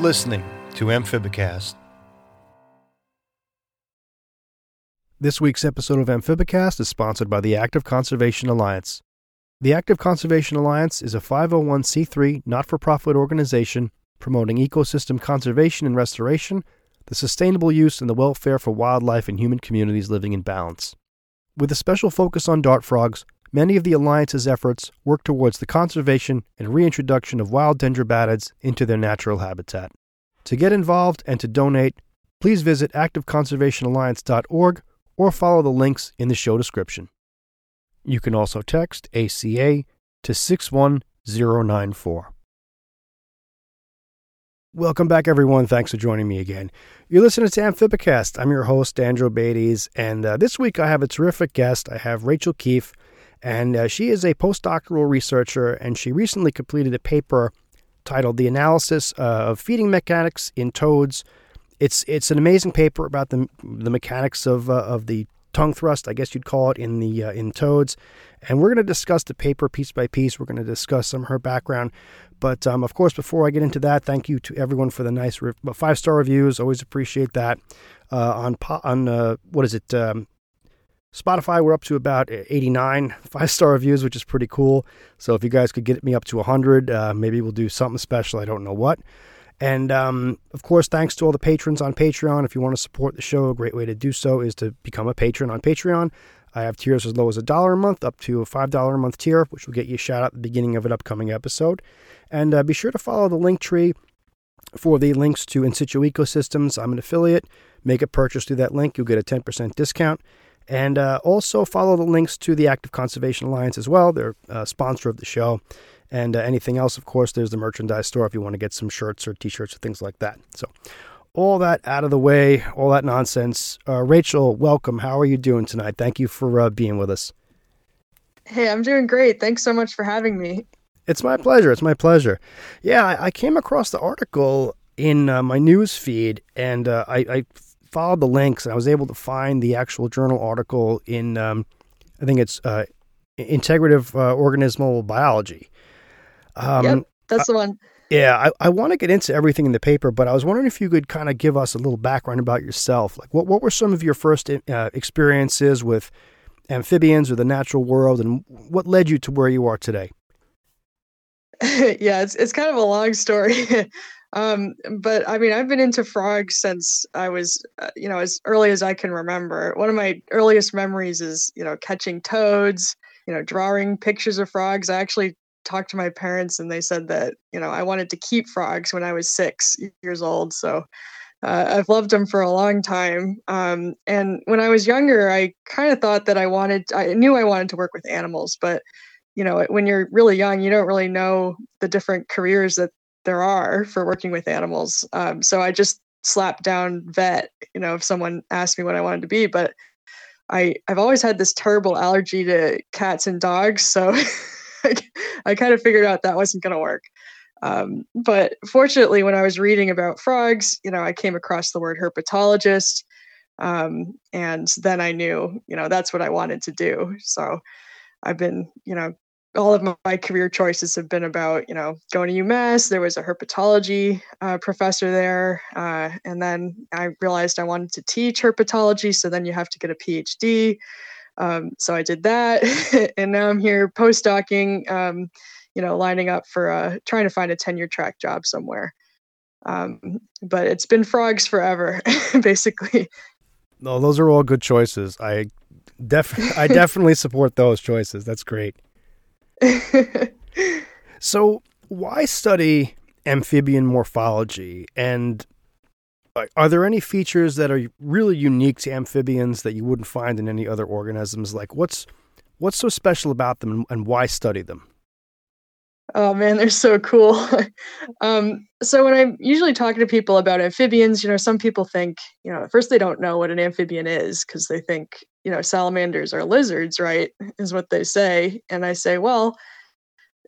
Listening to Amphibicast. This week's episode of Amphibicast is sponsored by the Active Conservation Alliance. The Active Conservation Alliance is a 501c3 not for profit organization promoting ecosystem conservation and restoration, the sustainable use and the welfare for wildlife and human communities living in balance. With a special focus on dart frogs, many of the Alliance's efforts work towards the conservation and reintroduction of wild dendrobatids into their natural habitat. To get involved and to donate, please visit activeconservationalliance.org or follow the links in the show description. You can also text ACA to 61094. Welcome back, everyone. Thanks for joining me again. You're listening to Amphibicast. I'm your host, Andrew Beatties, and uh, this week I have a terrific guest. I have Rachel Keeffe, and uh, she is a postdoctoral researcher, and she recently completed a paper titled "The Analysis uh, of Feeding Mechanics in Toads." It's it's an amazing paper about the the mechanics of uh, of the tongue thrust, I guess you'd call it, in the uh, in toads. And we're going to discuss the paper piece by piece. We're going to discuss some of her background. But um, of course, before I get into that, thank you to everyone for the nice re- five star reviews. Always appreciate that. Uh, on on uh, what is it? Um, Spotify, we're up to about 89 five star reviews, which is pretty cool. So if you guys could get me up to 100, uh, maybe we'll do something special. I don't know what. And um, of course, thanks to all the patrons on Patreon. If you want to support the show, a great way to do so is to become a patron on Patreon. I have tiers as low as a dollar a month up to a $5 a month tier, which will get you a shout out at the beginning of an upcoming episode. And uh, be sure to follow the link tree for the links to In Situ Ecosystems. I'm an affiliate. Make a purchase through that link, you'll get a 10% discount. And uh, also follow the links to the Active Conservation Alliance as well. They're a sponsor of the show. And uh, anything else, of course, there's the merchandise store if you want to get some shirts or t shirts or things like that. So, all that out of the way, all that nonsense. Uh, Rachel, welcome. How are you doing tonight? Thank you for uh, being with us. Hey, I'm doing great. Thanks so much for having me. It's my pleasure. It's my pleasure. Yeah, I, I came across the article in uh, my news feed and uh, I, I, followed the links and I was able to find the actual journal article in, um, I think it's uh, Integrative uh, Organismal Biology. Um, yep, that's the one. Yeah, I, I want to get into everything in the paper, but I was wondering if you could kind of give us a little background about yourself. Like, what, what were some of your first uh, experiences with amphibians or the natural world, and what led you to where you are today? yeah, it's it's kind of a long story. um, but I mean, I've been into frogs since I was, uh, you know, as early as I can remember. One of my earliest memories is, you know, catching toads, you know, drawing pictures of frogs. I actually talked to my parents and they said that you know I wanted to keep frogs when I was six years old. So uh, I've loved them for a long time. Um, and when I was younger, I kind of thought that I wanted I knew I wanted to work with animals, but you know when you're really young, you don't really know the different careers that there are for working with animals. Um, so I just slapped down vet. You know if someone asked me what I wanted to be, but I I've always had this terrible allergy to cats and dogs, so I kind of figured out that wasn't going to work. Um, but fortunately, when I was reading about frogs, you know, I came across the word herpetologist. Um, and then I knew, you know, that's what I wanted to do. So I've been, you know, all of my career choices have been about, you know, going to UMass. There was a herpetology uh, professor there. Uh, and then I realized I wanted to teach herpetology. So then you have to get a PhD. Um, so I did that, and now I'm here postdocing, um, you know, lining up for uh, trying to find a tenure track job somewhere. Um, but it's been frogs forever, basically. No, those are all good choices. I def I definitely support those choices. That's great. so, why study amphibian morphology and uh, are there any features that are really unique to amphibians that you wouldn't find in any other organisms? Like what's what's so special about them and why study them? Oh man, they're so cool. um, so when I'm usually talking to people about amphibians, you know, some people think, you know, at first they don't know what an amphibian is because they think, you know, salamanders are lizards, right? Is what they say. And I say, well,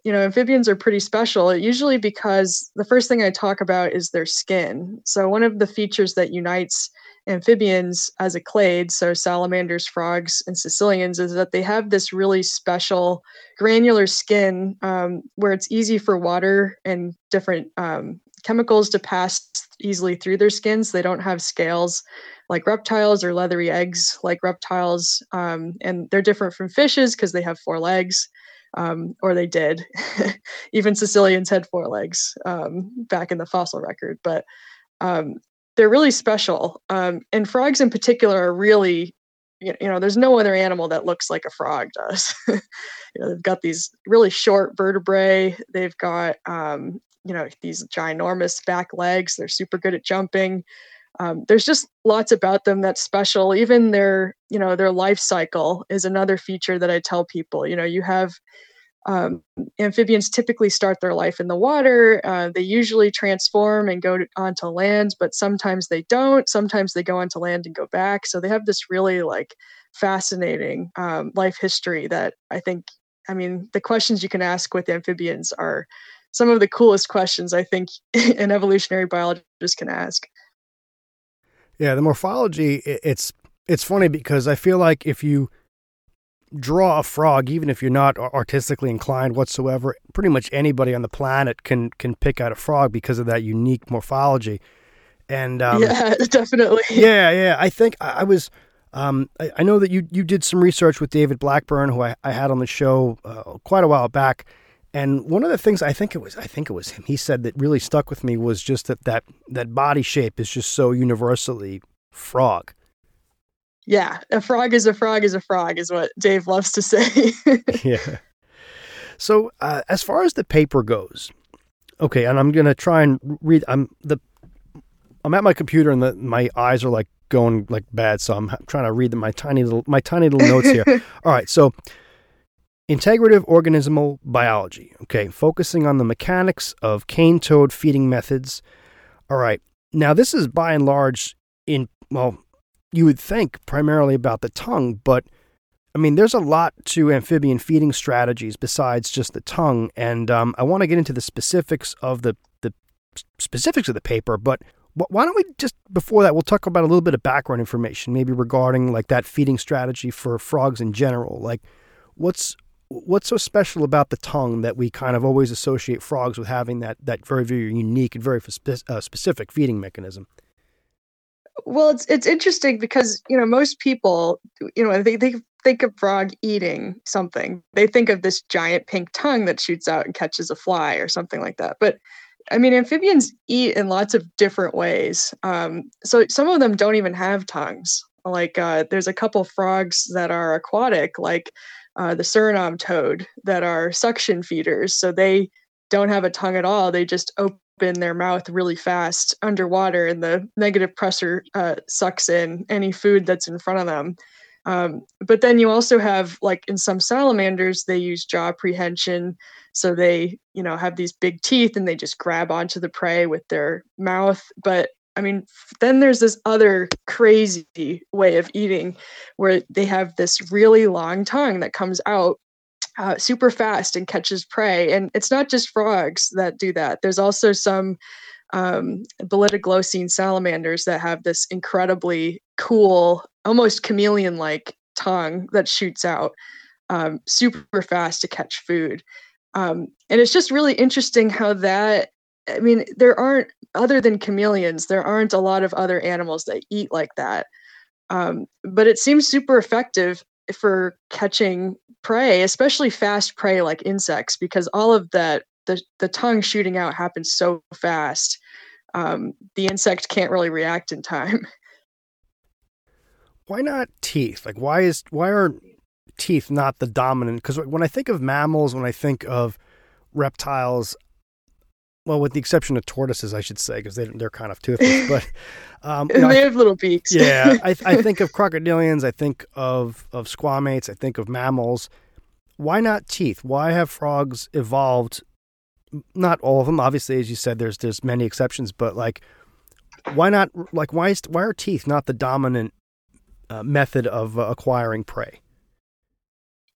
you know, amphibians are pretty special, usually because the first thing I talk about is their skin. So, one of the features that unites amphibians as a clade, so salamanders, frogs, and caecilians, is that they have this really special granular skin um, where it's easy for water and different um, chemicals to pass easily through their skins. They don't have scales like reptiles or leathery eggs like reptiles. Um, and they're different from fishes because they have four legs, um, or they did. Even caecilians had four legs um, back in the fossil record. But um, they're really special. Um, and frogs in particular are really you know, there's no other animal that looks like a frog does. you know, they've got these really short vertebrae. They've got, um, you know, these ginormous back legs. They're super good at jumping. Um, there's just lots about them that's special. Even their, you know, their life cycle is another feature that I tell people. You know, you have um, amphibians typically start their life in the water. Uh, they usually transform and go to, onto land, but sometimes they don't. Sometimes they go onto land and go back. So they have this really like fascinating um, life history that I think. I mean, the questions you can ask with amphibians are some of the coolest questions I think an evolutionary biologist can ask. Yeah, the morphology. It's it's funny because I feel like if you draw a frog, even if you're not artistically inclined whatsoever, pretty much anybody on the planet can can pick out a frog because of that unique morphology. And um, yeah, definitely. Yeah, yeah. I think I, I was. Um, I, I, know that you you did some research with David Blackburn, who I, I had on the show uh, quite a while back. And one of the things I think it was I think it was him. He said that really stuck with me was just that that that body shape is just so universally frog yeah, a frog is a frog is a frog is what Dave loves to say. yeah. So uh, as far as the paper goes, okay, and I'm gonna try and read. I'm the I'm at my computer and the, my eyes are like going like bad, so I'm trying to read my tiny little my tiny little notes here. All right, so integrative organismal biology. Okay, focusing on the mechanics of cane toad feeding methods. All right, now this is by and large in well you would think primarily about the tongue, but I mean, there's a lot to amphibian feeding strategies besides just the tongue, and um, I want to get into the specifics of the the specifics of the paper. But why don't we just before that we'll talk about a little bit of background information, maybe regarding like that feeding strategy for frogs in general. Like, what's what's so special about the tongue that we kind of always associate frogs with having that that very very unique and very spe- uh, specific feeding mechanism? Well, it's it's interesting because you know most people, you know, they they think of frog eating something. They think of this giant pink tongue that shoots out and catches a fly or something like that. But I mean, amphibians eat in lots of different ways. Um, so some of them don't even have tongues. Like uh, there's a couple frogs that are aquatic, like uh, the Suriname toad, that are suction feeders. So they don't have a tongue at all. They just open open their mouth really fast underwater, and the negative pressure uh, sucks in any food that's in front of them. Um, but then you also have, like in some salamanders, they use jaw prehension. So they, you know, have these big teeth and they just grab onto the prey with their mouth. But I mean, then there's this other crazy way of eating where they have this really long tongue that comes out uh, super fast and catches prey. And it's not just frogs that do that. There's also some um, Bolitoglossine salamanders that have this incredibly cool, almost chameleon-like tongue that shoots out um, super fast to catch food. Um, and it's just really interesting how that. I mean, there aren't other than chameleons. There aren't a lot of other animals that eat like that. Um, but it seems super effective for catching prey, especially fast prey like insects, because all of that the the tongue shooting out happens so fast. Um, the insect can't really react in time. Why not teeth? Like, why is why are teeth not the dominant? Because when I think of mammals, when I think of reptiles, well, with the exception of tortoises, I should say, because they, they're kind of toothless. But um, you know, they have little beaks. yeah, I, I think of crocodilians. I think of of squamates. I think of mammals. Why not teeth? Why have frogs evolved? Not all of them, obviously, as you said. There's there's many exceptions, but like, why not? Like, why is why are teeth not the dominant uh, method of uh, acquiring prey?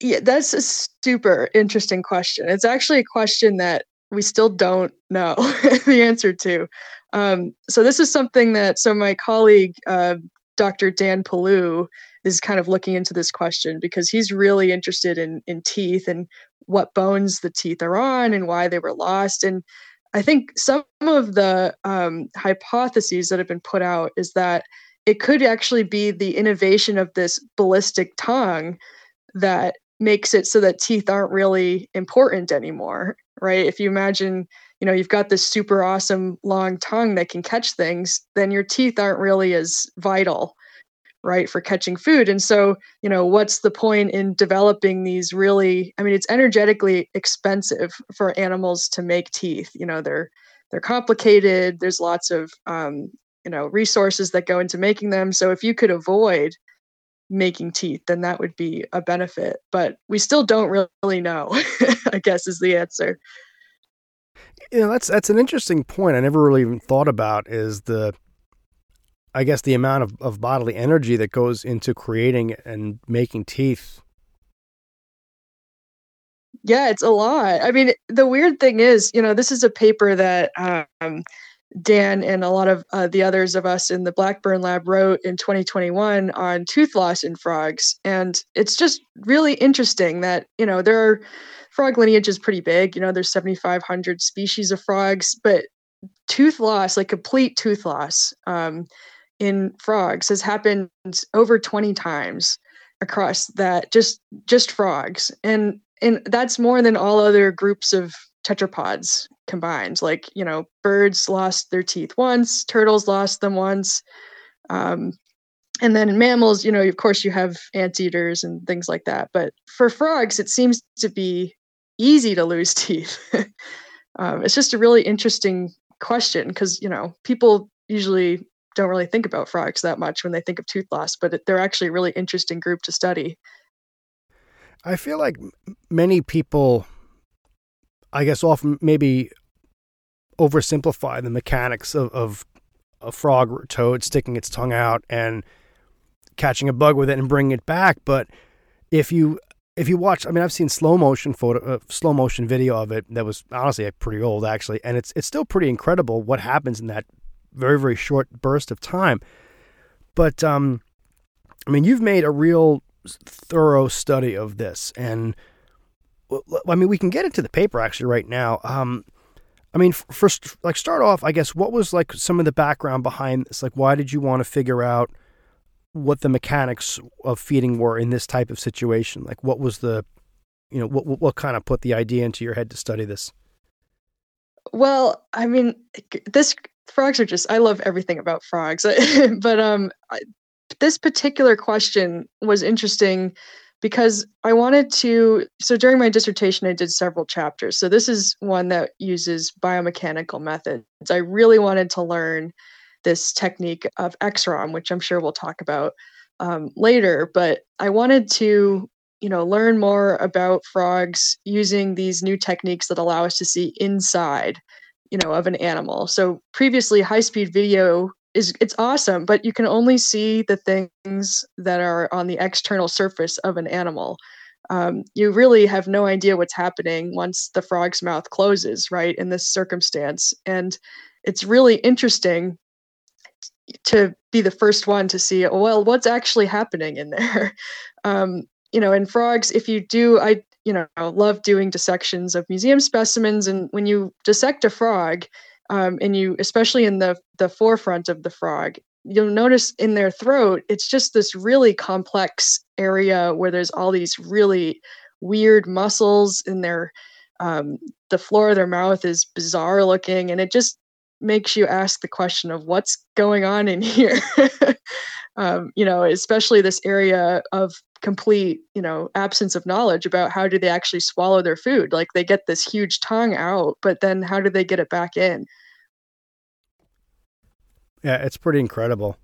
Yeah, that's a super interesting question. It's actually a question that we still don't know the answer to. Um, so this is something that so my colleague uh, Dr. Dan Paluh is kind of looking into this question because he's really interested in in teeth and what bones the teeth are on and why they were lost. And I think some of the um, hypotheses that have been put out is that it could actually be the innovation of this ballistic tongue that makes it so that teeth aren't really important anymore, right? If you imagine, you know, you've got this super awesome long tongue that can catch things, then your teeth aren't really as vital, right, for catching food. And so, you know, what's the point in developing these really, I mean, it's energetically expensive for animals to make teeth. You know, they're they're complicated. There's lots of um, you know, resources that go into making them. So if you could avoid making teeth, then that would be a benefit. But we still don't really know, I guess is the answer. You know, that's that's an interesting point. I never really even thought about is the I guess the amount of, of bodily energy that goes into creating and making teeth. Yeah, it's a lot. I mean, the weird thing is, you know, this is a paper that um, Dan and a lot of uh, the others of us in the Blackburn lab wrote in 2021 on tooth loss in frogs. And it's just really interesting that, you know, there are frog lineage is pretty big. You know, there's 7,500 species of frogs, but tooth loss, like complete tooth loss um, in frogs, has happened over 20 times across that just just frogs and and that's more than all other groups of tetrapods combined. Like, you know, birds lost their teeth once, turtles lost them once. Um, and then in mammals, you know, of course, you have anteaters and things like that. But for frogs, it seems to be easy to lose teeth. um, it's just a really interesting question because, you know, people usually don't really think about frogs that much when they think of tooth loss, but they're actually a really interesting group to study. I feel like many people I guess often maybe oversimplify the mechanics of, of a frog or a toad sticking its tongue out and catching a bug with it and bringing it back. But if you if you watch, I mean, I've seen slow motion photo, uh, slow motion video of it that was honestly pretty old actually, and it's it's still pretty incredible what happens in that very very short burst of time. But um, I mean, you've made a real thorough study of this, and I mean, we can get into the paper actually right now. Um, I mean, first, like, start off, I guess, what was like some of the background behind this? Like, why did you want to figure out what the mechanics of feeding were in this type of situation? Like, what was the, you know, what what kind of put the idea into your head to study this? Well, I mean, this frogs are just I love everything about frogs, but um, this particular question was interesting because I wanted to. So during my dissertation, I did several chapters. So this is one that uses biomechanical methods. I really wanted to learn this technique of XROMM, which I'm sure we'll talk about um, later. But I wanted to, you know, learn more about frogs using these new techniques that allow us to see inside, you know, of an animal. So previously, high-speed video is it's awesome, but you can only see the things that are on the external surface of an animal. Um, you really have no idea what's happening once the frog's mouth closes, right? In this circumstance, and it's really interesting to be the first one to see well what's actually happening in there um, you know in frogs if you do i you know love doing dissections of museum specimens and when you dissect a frog um, and you especially in the the forefront of the frog you'll notice in their throat it's just this really complex area where there's all these really weird muscles in their um, the floor of their mouth is bizarre looking and it just makes you ask the question of what's going on in here. Um, you know especially this area of complete you know absence of knowledge about how do they actually swallow their food. Like they get this huge tongue out but then how do they get it back in? Yeah it's pretty incredible.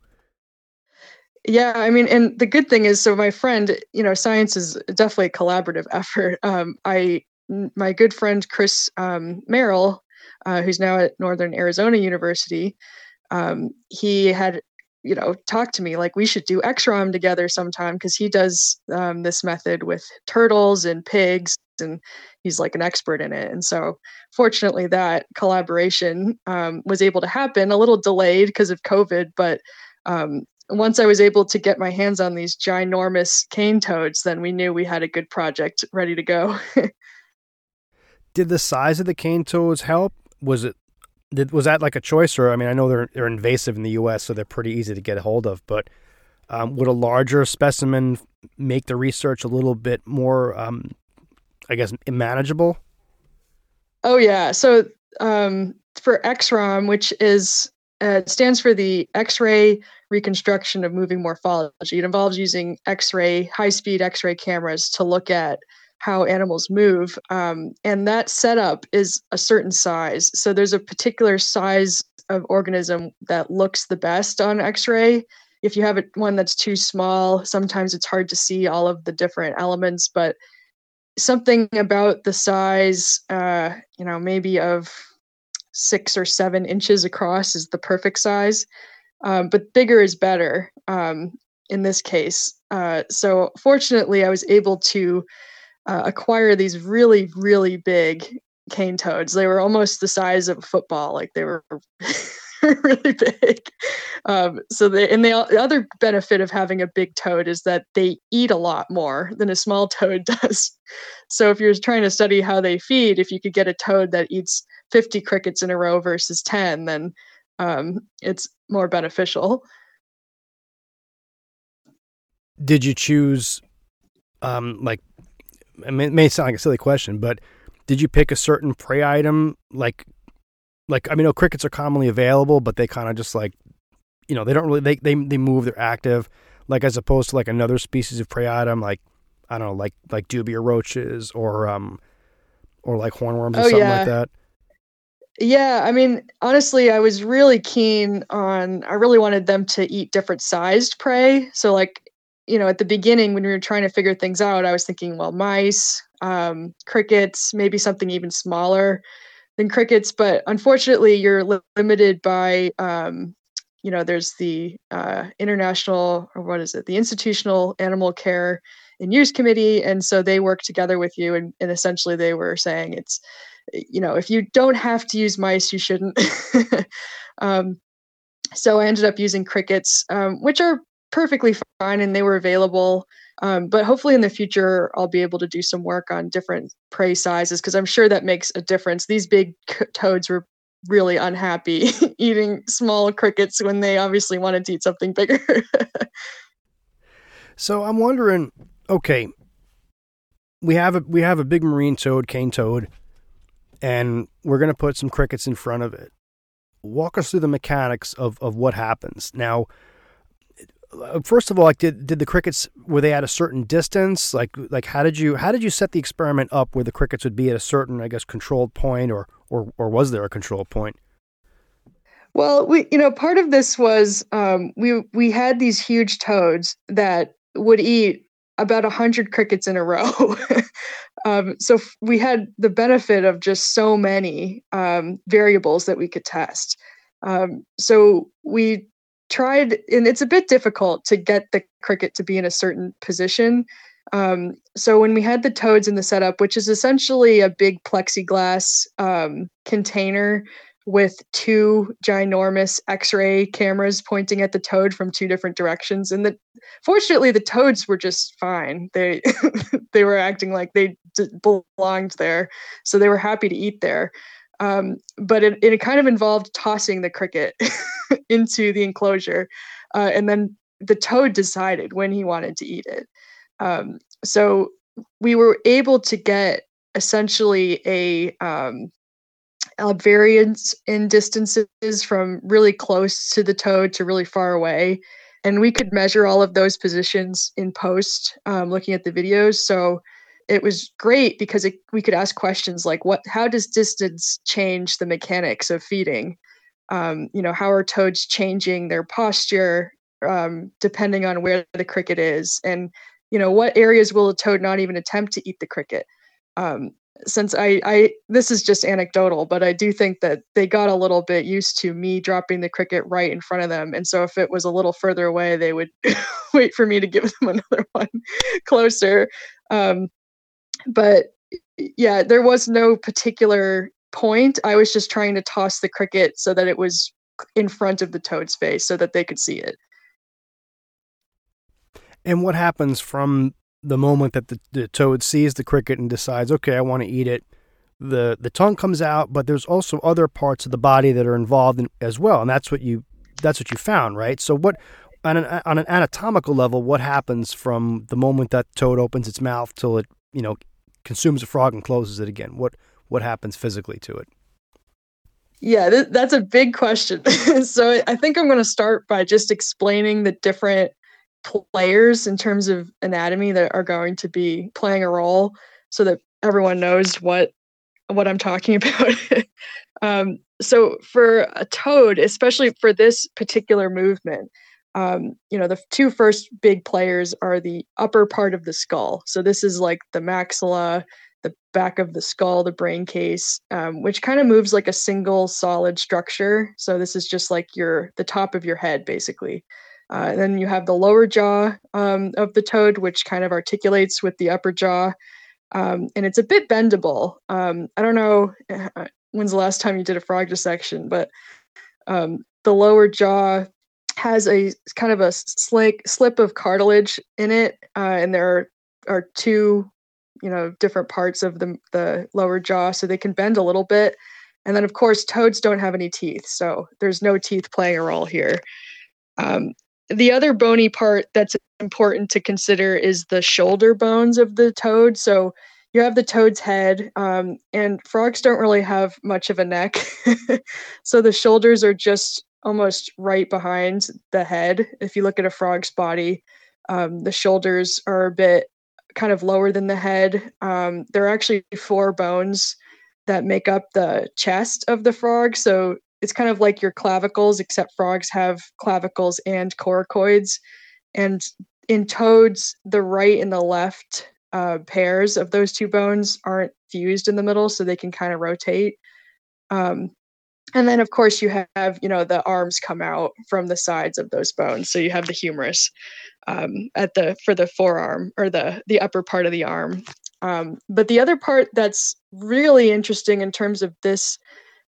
Yeah i mean and the good thing is so my friend you know science is definitely a collaborative effort. Um, i my good friend chris um, Mayerl uh, who's now at northern arizona university um, he had you know, talk to me like we should do XROMM together sometime because he does um, this method with turtles and pigs and he's like an expert in it. And so, fortunately, that collaboration um, was able to happen a little delayed because of COVID. But um, once I was able to get my hands on these ginormous cane toads, then we knew we had a good project ready to go. Did the size of the cane toads help? Was it did, was that like a choice, or I mean, I know they're they're invasive in the U.S., so they're pretty easy to get a hold of. But um, would a larger specimen make the research a little bit more, um, I guess, manageable? Oh yeah. So um, for XROMM, which is uh, stands for the X-ray reconstruction of moving morphology. It involves using X-ray, high-speed X-ray cameras to look at how animals move. Um, and that setup is a certain size. So there's a particular size of organism that looks the best on X ray. If you have a, one that's too small, sometimes it's hard to see all of the different elements, but something about the size, uh, you know, maybe of six or seven inches across is the perfect size. Um, but bigger is better um, in this case. Uh, so fortunately, I was able to uh, acquire these really, really big cane toads. They were almost the size of a football, like they were really big. Um, so they and the other benefit of having a big toad is that they eat a lot more than a small toad does. So if you're trying to study how they feed, if you could get a toad that eats 50 crickets in a row versus 10, then um, it's more beneficial. Did you choose um, like it may sound like a silly question, but did you pick a certain prey item? Like, like I mean, no, crickets are commonly available, but they kind of just like, you know, they don't really they they they move. They're active, like as opposed to like another species of prey item, like I don't know, like like dubia roaches or um or like hornworms or oh, something yeah. like that. Yeah, I mean, honestly, I was really keen on. I really wanted them to eat different sized prey. So, like, you know, at the beginning when we were trying to figure things out, I was thinking, well, mice, um, crickets, maybe something even smaller than crickets. But unfortunately, you're li- limited by, um, you know, there's the uh, international, or what is it, the Institutional Animal Care and Use Committee. And so they work together with you. And, and essentially, they were saying it's, you know, if you don't have to use mice, you shouldn't. um, so I ended up using crickets, um, which are perfectly fine and they were available. Um, but hopefully in the future, I'll be able to do some work on different prey sizes because I'm sure that makes a difference. These big toads were really unhappy eating small crickets when they obviously wanted to eat something bigger. so I'm wondering, okay, we have a we have a big marine toad, cane toad, and we're going to put some crickets in front of it. Walk us through the mechanics of of what happens now first of all, like did did the crickets were they at a certain distance? Like like how did you how did you set the experiment up where the crickets would be at a certain I guess controlled point or or or was there a control point? Well, we you know part of this was um, we we had these huge toads that would eat about a hundred crickets in a row. um, so we had the benefit of just so many um, variables that we could test. Um, so we tried, and it's a bit difficult to get the cricket to be in a certain position. Um, so when we had the toads in the setup, which is essentially a big plexiglass um, container with two ginormous X-ray cameras pointing at the toad from two different directions, and the fortunately the toads were just fine. They they were acting like they d- belonged there, so they were happy to eat there. Um, but it, it kind of involved tossing the cricket into the enclosure. Uh, and then the toad decided when he wanted to eat it. Um, so we were able to get essentially a, um, a variance in distances from really close to the toad to really far away. And we could measure all of those positions in post um, looking at the videos. So it was great because it, we could ask questions like what how does distance change the mechanics of feeding? Um, you know how are toads changing their posture um, depending on where the cricket is? And you know what areas will a toad not even attempt to eat the cricket? Um, since I, I this is just anecdotal but i do think that they got a little bit used to me dropping the cricket right in front of them. And so if it was a little further away they would wait for me to give them another one closer. Um, but yeah, there was no particular point. I was just trying to toss the cricket so that it was in front of the toad's face so that they could see it. And what happens from the moment that the, the toad sees the cricket and decides, okay, I want to eat it? the the tongue comes out, but there's also other parts of the body that are involved in, as well, and that's what you that's what you found, right? So what on an on an anatomical level, what happens from the moment that toad opens its mouth till it you know consumes a frog and closes it again? What what happens physically to it? Yeah, th- that's a big question. so I think I'm going to start by just explaining the different players in terms of anatomy that are going to be playing a role so that everyone knows what what I'm talking about. um, so for a toad, especially for this particular movement, um, you know, the two first big players are the upper part of the skull. So this is like the maxilla, the back of the skull, the brain case, um, which kind of moves like a single solid structure. So this is just like your the top of your head, basically. Uh, then you have the lower jaw um, of the toad, which kind of articulates with the upper jaw um, and it's a bit bendable. Um, I don't know uh, when's the last time you did a frog dissection, but um, the lower jaw has a kind of a slick slip of cartilage in it, uh, and there are, are two, you know, different parts of the the lower jaw, so they can bend a little bit. And then, of course, toads don't have any teeth, so there's no teeth playing a role here. Um, the other bony part that's important to consider is the shoulder bones of the toad. So you have the toad's head, um, and frogs don't really have much of a neck. so the shoulders are just almost right behind the head. If you look at a frog's body, um, the shoulders are a bit kind of lower than the head. Um, there are actually four bones that make up the chest of the frog. So it's kind of like your clavicles, except frogs have clavicles and coracoids. And in toads, the right and the left uh, pairs of those two bones aren't fused in the middle, so they can kind of rotate. Um, and then, of course, you have you know the arms come out from the sides of those bones, so you have the humerus um, at the for the forearm or the the upper part of the arm. Um, but the other part that's really interesting in terms of this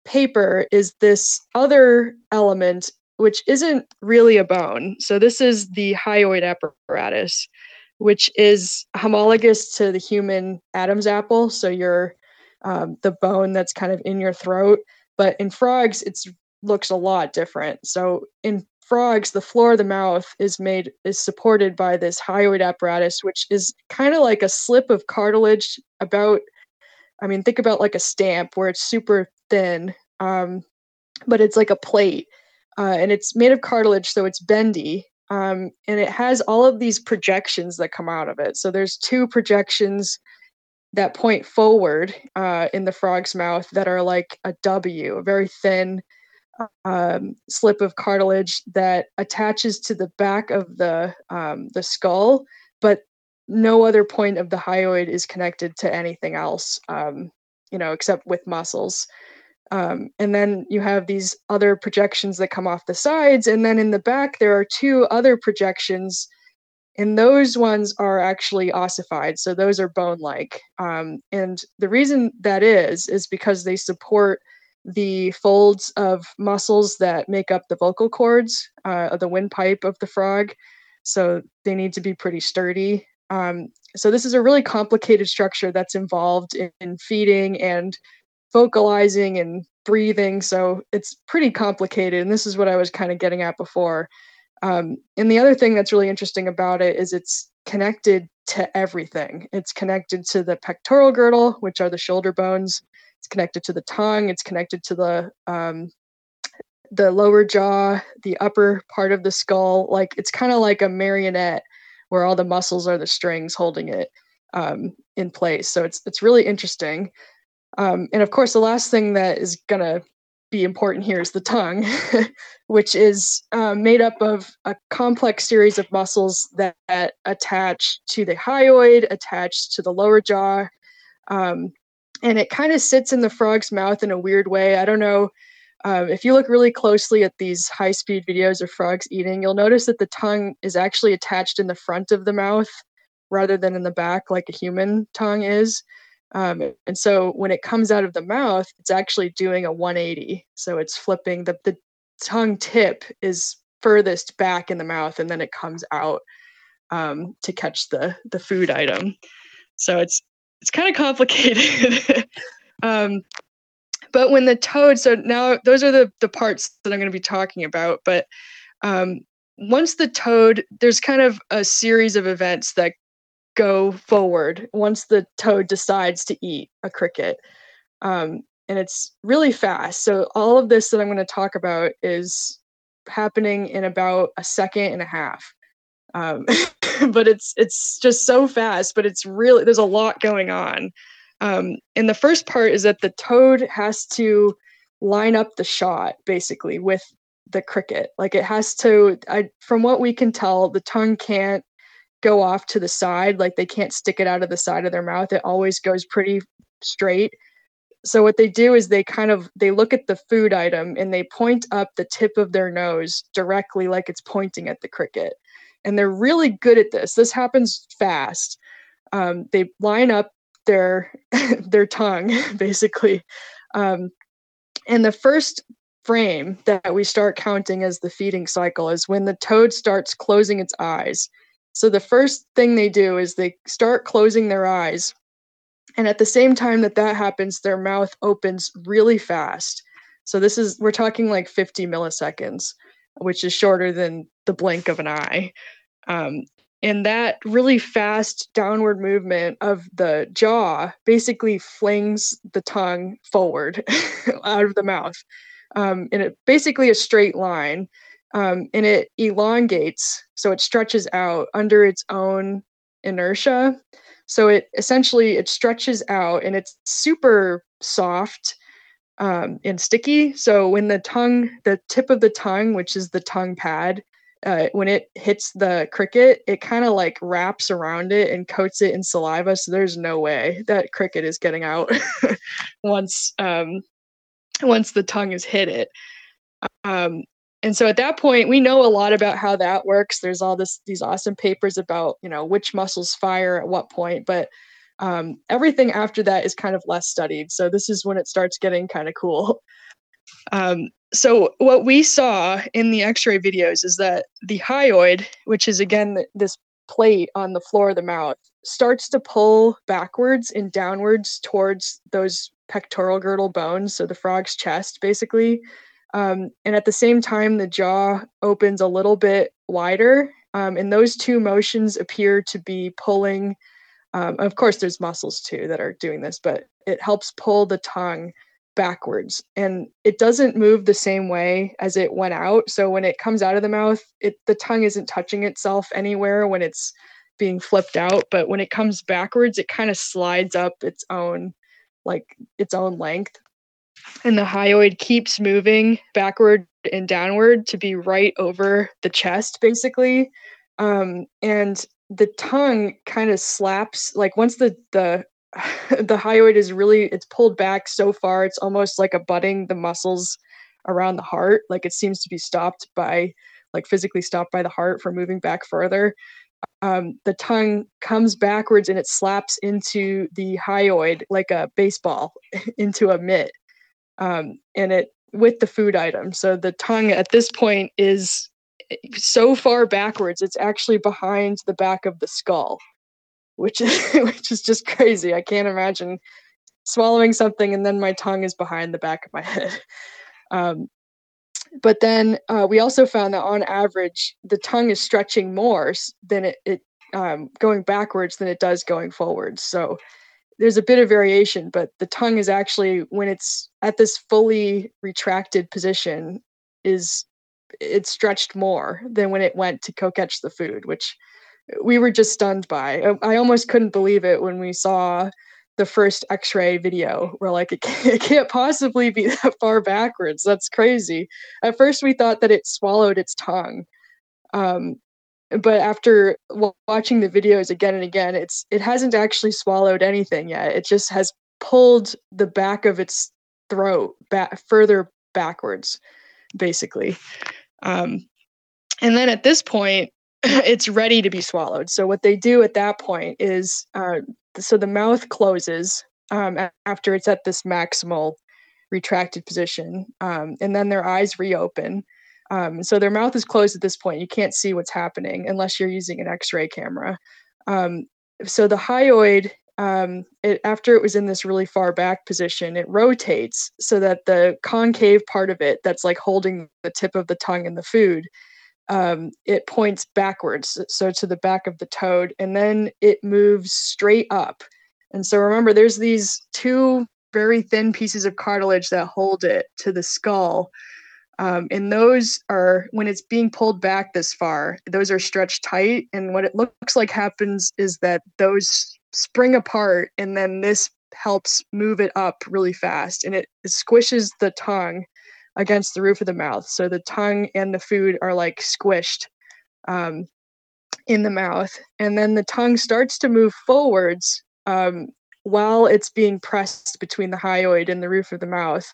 paper is this other element which isn't really a bone. So this is the hyoid apparatus, which is homologous to the human Adam's apple. So your um, the bone that's kind of in your throat. But in frogs, it looks a lot different. So in frogs, the floor of the mouth is made is supported by this hyoid apparatus, which is kind of like a slip of cartilage about. I mean, think about like a stamp where it's super thin, um, but it's like a plate, uh, and it's made of cartilage, so it's bendy. Um, and it has all of these projections that come out of it. So there's two projections that point forward uh, in the frog's mouth that are like a W, a very thin um, slip of cartilage that attaches to the back of the um, the skull, but no other point of the hyoid is connected to anything else, um, you know, except with muscles. Um, and then you have these other projections that come off the sides. And then in the back, there are two other projections. And those ones are actually ossified. So those are bone like. Um, and the reason that is, is because they support the folds of muscles that make up the vocal cords, uh, the windpipe of the frog. So they need to be pretty sturdy. Um, so this is a really complicated structure that's involved in, in feeding and vocalizing and breathing. So it's pretty complicated. And this is what I was kind of getting at before. Um, and the other thing that's really interesting about it is it's connected to everything. It's connected to the pectoral girdle, which are the shoulder bones. It's connected to the tongue. It's connected to the um, the lower jaw, the upper part of the skull. Like it's kind of like a marionette where all the muscles are the strings holding it um, in place. So it's it's really interesting. Um, and of course, the last thing that is going to be important here is the tongue, which is uh, made up of a complex series of muscles that, that attach to the hyoid, attached to the lower jaw. Um, and it kind of sits in the frog's mouth in a weird way. I don't know. Um, if you look really closely at these high speed videos of frogs eating, you'll notice that the tongue is actually attached in the front of the mouth rather than in the back, like a human tongue is. Um, and so when it comes out of the mouth, it's actually doing a 180. So it's flipping the, the tongue tip is furthest back in the mouth and then it comes out um, to catch the the food item. So it's it's kind of complicated. Um, but when the toad, so now those are the the parts that I'm going to be talking about. But um, once the toad, there's kind of a series of events that go forward once the toad decides to eat a cricket. Um, and it's really fast. So all of this that I'm going to talk about is happening in about a second and a half. Um, but it's it's just so fast. But it's really there's a lot going on. Um, and the first part is that the toad has to line up the shot basically with the cricket. Like it has to. I, from what we can tell, the tongue can't go off to the side. Like they can't stick it out of the side of their mouth. It always goes pretty straight so what they do is they kind of they look at the food item and they point up the tip of their nose directly like it's pointing at the cricket and they're really good at this this happens fast um, they line up their their tongue basically um, and the first frame that we start counting as the feeding cycle is when the toad starts closing its eyes so the first thing they do is they start closing their eyes and at the same time that that happens, their mouth opens really fast. So this is, we're talking like 50 milliseconds, which is shorter than the blink of an eye. Um, and that really fast downward movement of the jaw basically flings the tongue forward out of the mouth um, in a, basically a straight line. Um, and it elongates, so it stretches out under its own inertia so it essentially it stretches out and it's super soft um, and sticky. So when the tongue, the tip of the tongue, which is the tongue pad, uh, when it hits the cricket, it kind of like wraps around it and coats it in saliva. So there's no way that cricket is getting out once um, once the tongue has hit it. Um, and so at that point we know a lot about how that works. There's all this these awesome papers about you know which muscles fire at what point but um, everything after that is kind of less studied. So this is when it starts getting kind of cool. Um, so what we saw in the x-ray videos is that the hyoid which is again this plate on the floor of the mouth starts to pull backwards and downwards towards those pectoral girdle bones so the frog's chest basically um, and at the same time, the jaw opens a little bit wider. Um, and those two motions appear to be pulling. Um, of course, there's muscles too that are doing this, but it helps pull the tongue backwards. And it doesn't move the same way as it went out. So when it comes out of the mouth, it the tongue isn't touching itself anywhere when it's being flipped out. But when it comes backwards, it kind of slides up its own like its own length and the hyoid keeps moving backward and downward to be right over the chest basically. Um, and the tongue kind of slaps like once the the the hyoid is really it's pulled back so far it's almost like abutting the muscles around the heart. Like it seems to be stopped by like physically stopped by the heart from moving back further. Um, the tongue comes backwards and it slaps into the hyoid like a baseball into a mitt um, and it with the food item. So the tongue at this point is eh, so far backwards, it's actually behind the back of the skull, which is which is just crazy. I can't imagine swallowing something and then my tongue is behind the back of my head. Um, but then uh, we also found that on average, the tongue is stretching more than it, it um, going backwards than it does going forwards. So there's a bit of variation, but the tongue is actually when it's at this fully retracted position is it stretched more than when it went to co-catch the food, which we were just stunned by. I, almost couldn't believe it when we saw the first x-ray video. We're like it can't, it can't, possibly be that far backwards. That's crazy. At first we thought that it swallowed its tongue. Um, but after watching the videos again and again it's it hasn't actually swallowed anything yet. It just has pulled the back of its throat back further backwards basically. Um, and then at this point it's ready to be swallowed. So what they do at that point is uh, so the mouth closes um, after it's at this maximal retracted position um, and then their eyes reopen um, so their mouth is closed at this point. You can't see what's happening unless you're using an X-ray camera. Um, so the hyoid um, it, after it was in this really far back position, it rotates so that the concave part of it, that's like holding the tip of the tongue in the food, um, it points backwards, so to the back of the toad, and then it moves straight up. And so remember, there's these two very thin pieces of cartilage that hold it to the skull. Um, and those are, when it's being pulled back this far, those are stretched tight. And what it looks like happens is that those spring apart, and then this helps move it up really fast. And it, it squishes the tongue against the roof of the mouth. So the tongue and the food are like squished um, in the mouth. And then the tongue starts to move forwards um, while it's being pressed between the hyoid and the roof of the mouth.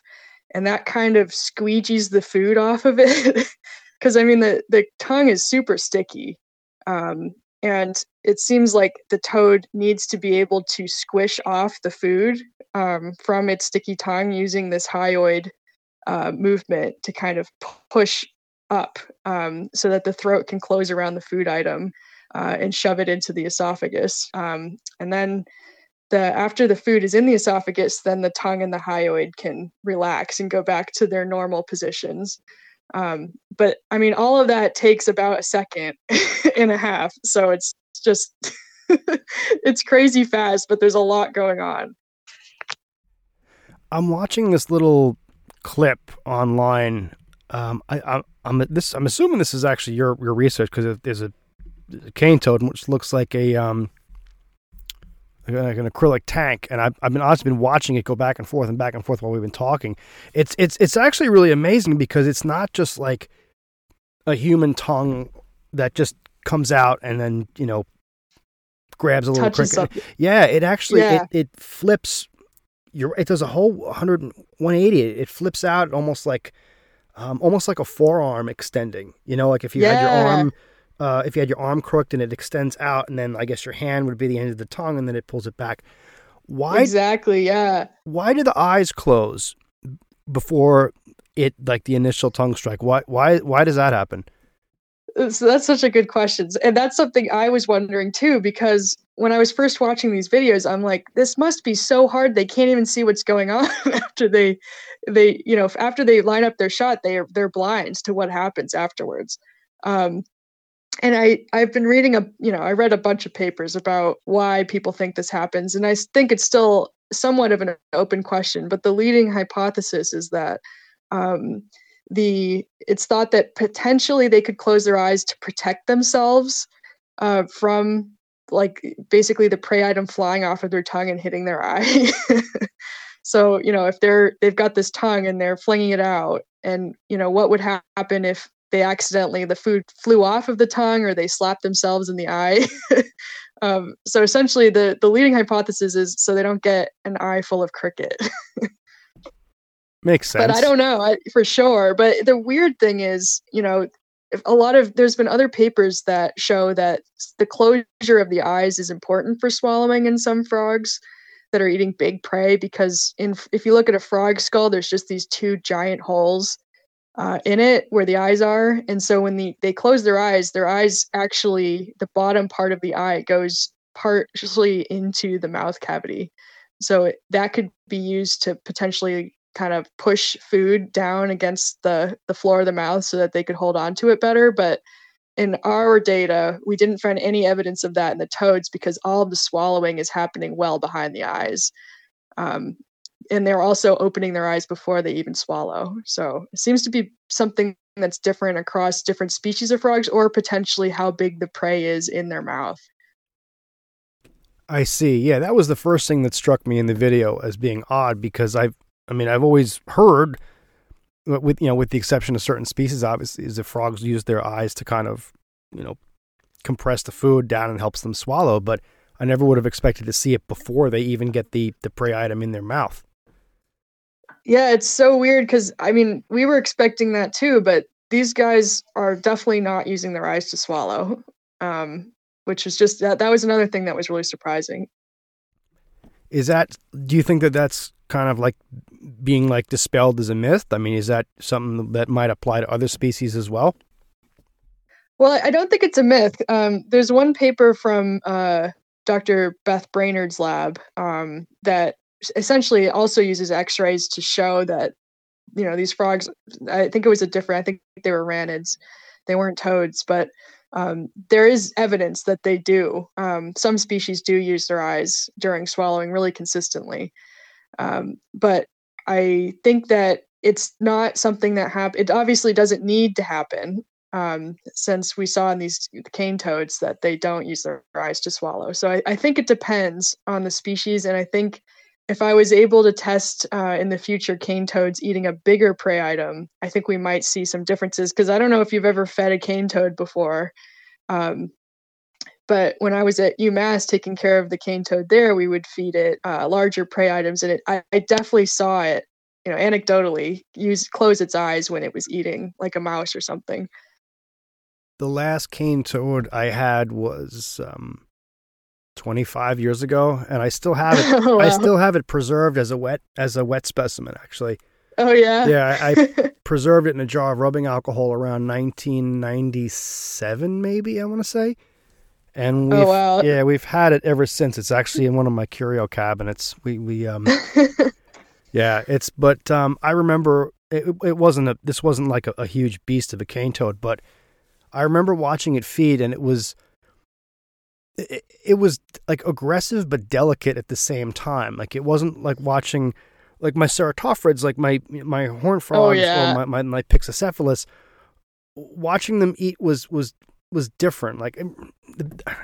And that kind of squeegees the food off of it. Because I mean, the, the tongue is super sticky. Um, and it seems like the toad needs to be able to squish off the food um, from its sticky tongue using this hyoid uh, movement to kind of push up um, so that the throat can close around the food item uh, and shove it into the esophagus. Um, and then the after the food is in the esophagus, then the tongue and the hyoid can relax and go back to their normal positions. Um, but I mean, all of that takes about a second and a half. So it's just, it's crazy fast, but there's a lot going on. I'm watching this little clip online. Um, I, am this. I'm assuming this is actually your your research because there's a, a cane toad which looks like a um, like an acrylic tank, and I've, I've been honestly been watching it go back and forth and back and forth while we've been talking. It's it's it's actually really amazing because it's not just like a human tongue that just comes out and then you know grabs a little cricket. Yeah, it actually yeah. It, it flips. Your it does a whole 100 180. It flips out almost like um, almost like a forearm extending. You know, like if you yeah. had your arm uh, if you had your arm crooked and it extends out, and then I guess your hand would be the end of the tongue, and then it pulls it back. Why exactly? Yeah. Why do the eyes close before it, like the initial tongue strike? Why? Why? Why does that happen? So that's such a good question, and that's something I was wondering too. Because when I was first watching these videos, I'm like, this must be so hard. They can't even see what's going on after they, they, you know, after they line up their shot, they are they're blind to what happens afterwards. Um, and I I've been reading a you know I read a bunch of papers about why people think this happens, and I think it's still somewhat of an open question. But the leading hypothesis is that um, the it's thought that potentially they could close their eyes to protect themselves uh, from like basically the prey item flying off of their tongue and hitting their eye. so you know if they're they've got this tongue and they're flinging it out, and you know what would ha- happen if they accidentally the food flew off of the tongue or they slapped themselves in the eye. um, so essentially, the the leading hypothesis is so they don't get an eye full of cricket. Makes sense. But I don't know I, for sure. But the weird thing is, you know, a lot of there's been other papers that show that the closure of the eyes is important for swallowing in some frogs that are eating big prey because in if you look at a frog skull there's just these two giant holes uh, in it where the eyes are. And so when the, they close their eyes, their eyes actually, the bottom part of the eye goes partially into the mouth cavity. So that could be used to potentially kind of push food down against the, the floor of the mouth so that they could hold on to it better. But in our data, we didn't find any evidence of that in the toads because all of the swallowing is happening well behind the eyes. Um, and they're also opening their eyes before they even swallow. So it seems to be something that's different across different species of frogs or potentially how big the prey is in their mouth. I see. Yeah, that was the first thing that struck me in the video as being odd because I've I mean, I've always heard with you know, with the exception of certain species obviously is that frogs use their eyes to kind of, you know, compress the food down and helps them swallow, but I never would have expected to see it before they even get the the prey item in their mouth. Yeah, it's so weird because I mean, we were expecting that too, but these guys are definitely not using their eyes to swallow, um, which is just that, that was another thing that was really surprising. Is that, do you think that that's kind of like being like dispelled as a myth? I mean, is that something that might apply to other species as well? Well, I don't think it's a myth. Um, there's one paper from uh, Dr. Beth Brainerd's lab um, that essentially also uses X-rays to show that you know these frogs. I think it was a different. I think they were ranids. They weren't toads, but um, there is evidence that they do. Um, some species do use their eyes during swallowing really consistently, um, but I think that it's not something that happen. It obviously doesn't need to happen, um, since we saw in these cane toads that they don't use their eyes to swallow. So I, I think it depends on the species, and I think if I was able to test uh, in the future cane toads eating a bigger prey item, I think we might see some differences. Because I don't know if you've ever fed a cane toad before, um, but when I was at UMass taking care of the cane toad there, we would feed it uh, larger prey items, and it I, I definitely saw it, you know, anecdotally use close its eyes when it was eating like a mouse or something the last cane toad I had was um, 25 years ago, and I still have it. oh, wow. I still have it preserved as a wet as a wet specimen, actually. Oh yeah. Yeah, I preserved it in a jar of rubbing alcohol around 1997, maybe I want to say. And we oh, wow. yeah, we've had it ever since. It's actually in one of my curio cabinets. We we um yeah, it's but um I remember it, it wasn't a this wasn't like a, a huge beast of a cane toad, but I remember watching it feed, and it was it, it was like aggressive but delicate at the same time. Like it wasn't like watching like my ceratophryids, like my my horn frogs oh, yeah. or my, my my Pyxicephalus. Watching them eat was was was different. Like um,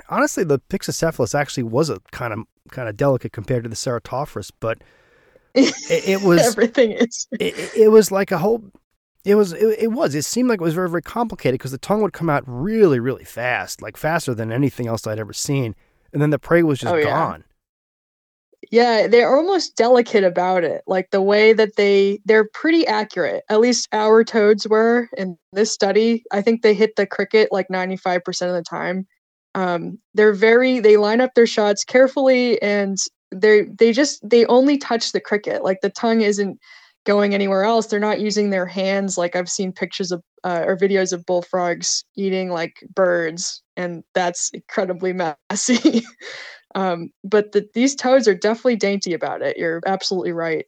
honestly, the Pyxicephalus actually was a kind of kind of delicate compared to the Ceratophrys, but it, it was everything is. It, it was like a whole it was it, it was. It seemed like it was very very complicated because the tongue would come out really really fast like faster than anything else i'd ever seen and then the prey was just oh, yeah. gone. Yeah they're almost delicate about it like the way that they they're pretty accurate at least our toads were in this study. I think they hit the cricket like 95% of the time. Um, they're very they line up their shots carefully and they they just they only touch the cricket like the tongue isn't going anywhere else. They're not using their hands like I've seen pictures of uh, or videos of bullfrogs eating like birds, and that's incredibly messy. um, but the, these toads are definitely dainty about it. You're absolutely right.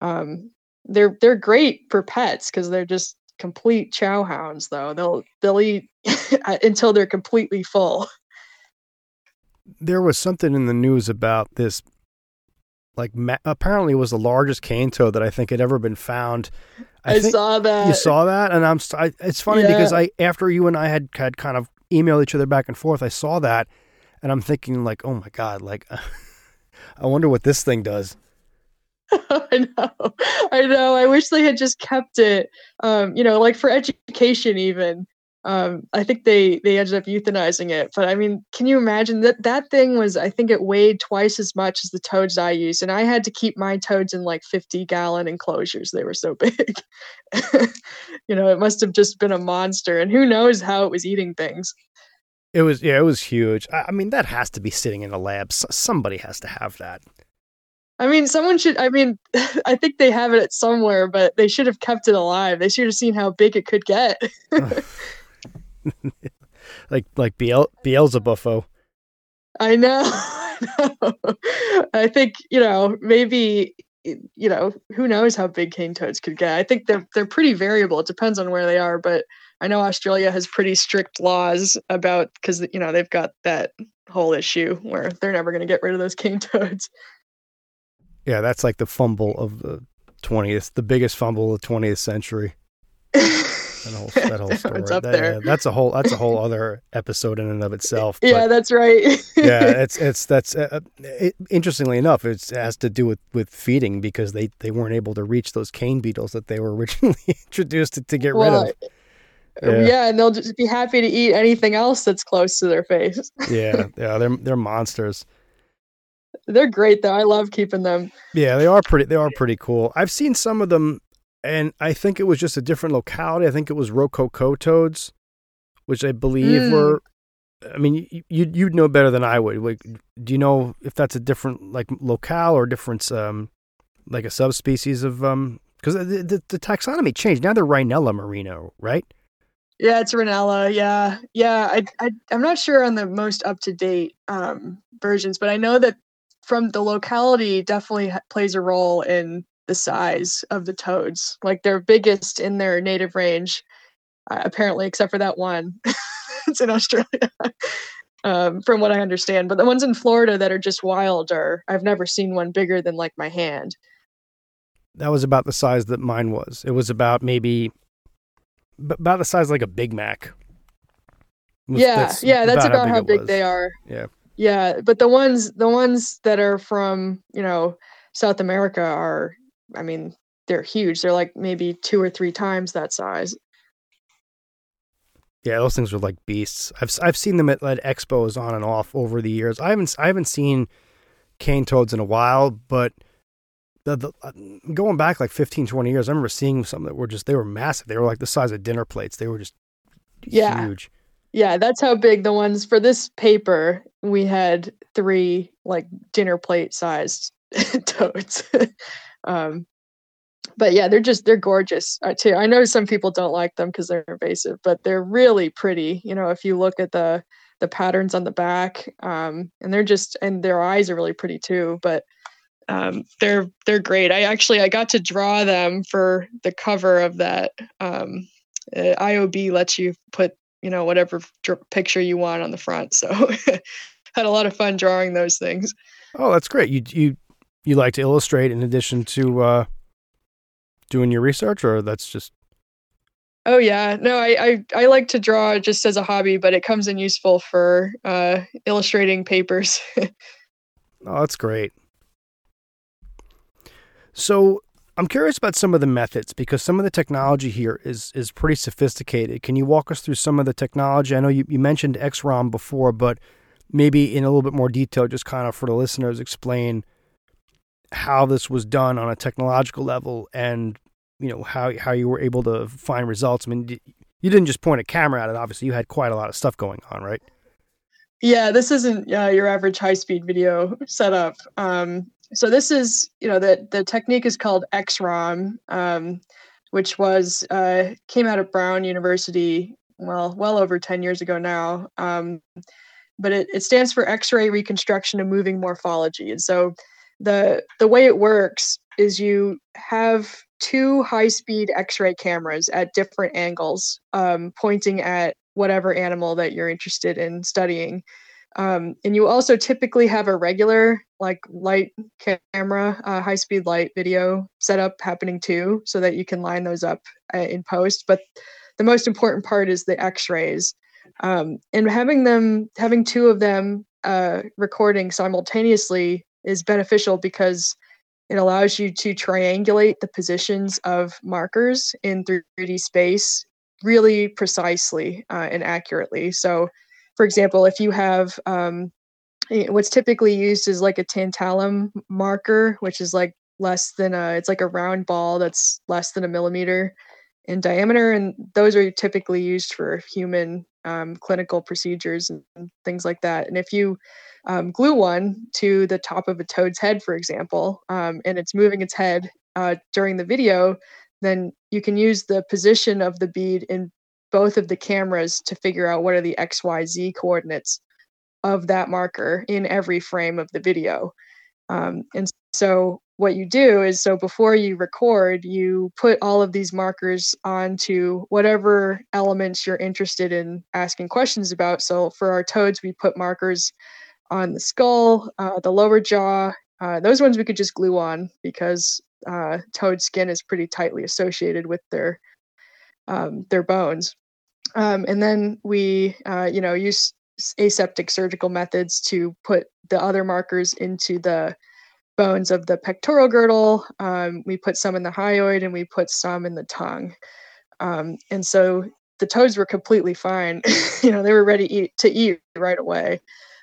Um, they're they're great for pets because they're just complete chow hounds. Though they'll they'll eat until they're completely full. There was something in the news about this like ma- apparently it was the largest cane toad that I think had ever been found. I, I saw that. You saw that, and I'm. I, it's funny yeah. because I after you and I had had kind of emailed each other back and forth, I saw that, and I'm thinking like, oh my god, like, I wonder what this thing does. I know, I know. I wish they had just kept it. Um, you know, like for education, even um, I think they they ended up euthanizing it. But I mean, can you imagine that that thing was? I think it weighed twice as much as the toads I used, and I had to keep my toads in like fifty gallon enclosures. They were so big. you know, it must have just been a monster, and who knows how it was eating things. It was yeah, it was huge. I, I mean, that has to be sitting in a lab. S- somebody has to have that. I mean, someone should. I mean, I think they have it somewhere, but they should have kept it alive. They should have seen how big it could get. like like Biel Beelzebufo. I know. I know. I think you know maybe you know who knows how big cane toads could get. I think they're they're pretty variable. It depends on where they are, but I know Australia has pretty strict laws about because you know they've got that whole issue where they're never going to get rid of those cane toads. Yeah, that's like the fumble of the twentieth, the biggest fumble of the twentieth century. That whole that whole story. that, there. Yeah, that's a whole that's a whole other episode in and of itself. But, yeah, that's right. yeah, it's it's that's uh, uh, it, interestingly enough, it has to do with with feeding because they they weren't able to reach those cane beetles that they were originally introduced to, to get well, rid of. Yeah. yeah. and they'll just be happy to eat anything else that's close to their face. yeah, yeah, they're they're monsters. They're great though. I love keeping them. Yeah, they are pretty. They are pretty cool. I've seen some of them and I think it was just a different locality. I think it was Rococo toads, which I believe mm. were. I mean, you you'd know better than I would. Like, do you know if that's a different like locale or different um like a subspecies of um because the, the, the taxonomy changed now they're Rhinella marina, right? Yeah, it's Rhinella. Yeah, yeah. I, I I'm not sure on the most up to date um, versions, but I know that from the locality definitely plays a role in the size of the toads. Like they're biggest in their native range, uh, apparently, except for that one. it's in Australia, um, from what I understand. But the ones in Florida that are just wild are I've never seen one bigger than like my hand. That was about the size that mine was. It was about maybe about the size like a Big Mac. yeah, that's yeah, that's about, about how big, how big they are. Yeah. Yeah, but the ones the ones that are from, you know, South America are I mean, they're huge. They're like maybe two or three times that size. Yeah, those things are like beasts. I've I've seen them at, at expos on and off over the years. I haven't I haven't seen cane toads in a while, but the, the, uh, going back like 15, 20 years, I remember seeing some that were just they were massive. They were like the size of dinner plates. They were just yeah. huge. Yeah, that's how big the ones for this paper. We had three like dinner plate sized toads. um, but yeah, they're just they're gorgeous too. I know some people don't like them because they're invasive, but they're really pretty. You know, if you look at the the patterns on the back, um, and they're just and their eyes are really pretty too. But um, they're they're great. I actually I got to draw them for the cover of that. Um, uh, IOB lets you put you know whatever picture you want on the front. So had a lot of fun drawing those things. Oh, that's great. You you you like to illustrate in addition to uh, doing your research, or that's just. Oh yeah, no, I, I I like to draw just as a hobby, but it comes in useful for uh, illustrating papers. oh, that's great. So I'm curious about some of the methods because some of the technology here is is pretty sophisticated. Can you walk us through some of the technology? I know you, you mentioned XROMM before, but maybe in a little bit more detail, just kind of for the listeners, explain how this was done on a technological level and you know how how you were able to find results. I mean, you didn't just point a camera at it. Obviously, you had quite a lot of stuff going on, right? Yeah, this isn't uh, your average high speed video setup. Um, so this is you know the the technique is called XROMM, um, which was uh, came out of Brown University well well over 10 years ago now um, but it, it stands for x-ray reconstruction of moving morphology and so the the way it works is you have two high-speed x-ray cameras at different angles um, pointing at whatever animal that you're interested in studying um, and you also typically have a regular like light camera, uh, high speed light video setup happening too, so that you can line those up uh, in post. But the most important part is the x rays. Um, and having them, having two of them uh, recording simultaneously is beneficial because it allows you to triangulate the positions of markers in 3D space really precisely uh, and accurately. So for example, if you have um, what's typically used is like a tantalum marker, which is like less than a, it's like a round ball that's less than a millimeter in diameter. And those are typically used for human um, clinical procedures and things like that. And if you um, glue one to the top of a toad's head, for example, um, and it's moving its head uh, during the video, then you can use the position of the bead in both of the cameras to figure out what are the XYZ coordinates of that marker in every frame of the video. Um, and so what you do is so before you record, you put all of these markers onto whatever elements you're interested in asking questions about. So for our toads, we put markers on the skull, uh, the lower jaw. Uh, those ones we could just glue on because uh, toad skin is pretty tightly associated with their um, their bones. Um, and then we, uh, you know, use aseptic surgical methods to put the other markers into the bones of the pectoral girdle. Um, we put some in the hyoid and we put some in the tongue. Um, and so the toads were completely fine. you know, they were ready to eat, to eat right away.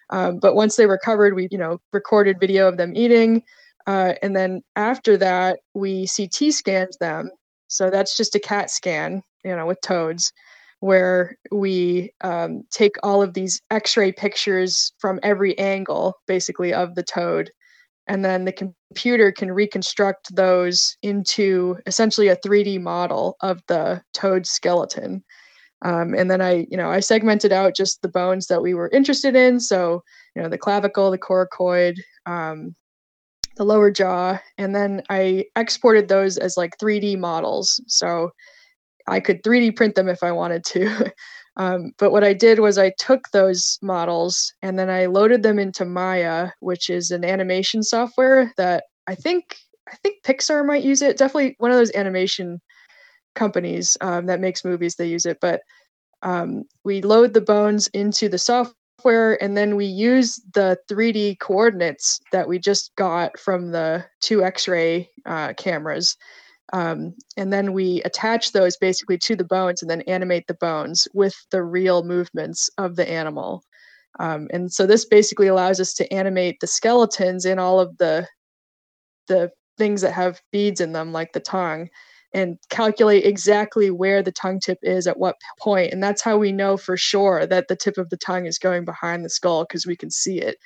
Um, but once they recovered, we, you know, recorded video of them eating. Uh, and then after that, we CT scanned them. So that's just a CAT scan, you know, with toads where we um, take all of these x-ray pictures from every angle basically of the toad and then the computer can reconstruct those into essentially a 3d model of the toad skeleton Um, and then I, you know, I segmented out just the bones that we were interested in. So, you know, the clavicle, the coracoid, um, the lower jaw, and then I exported those as like 3D models. So I could 3D print them if I wanted to. um, but what I did was I took those models and then I loaded them into Maya, which is an animation software that I think I think Pixar might use it. Definitely one of those animation companies um, that makes movies they use it but um, we load the bones into the software and then we use the 3d coordinates that we just got from the two x-ray uh, cameras um, and then we attach those basically to the bones and then animate the bones with the real movements of the animal um, and so this basically allows us to animate the skeletons in all of the the things that have beads in them like the tongue and calculate exactly where the tongue tip is at what point. And that's how we know for sure that the tip of the tongue is going behind the skull because we can see it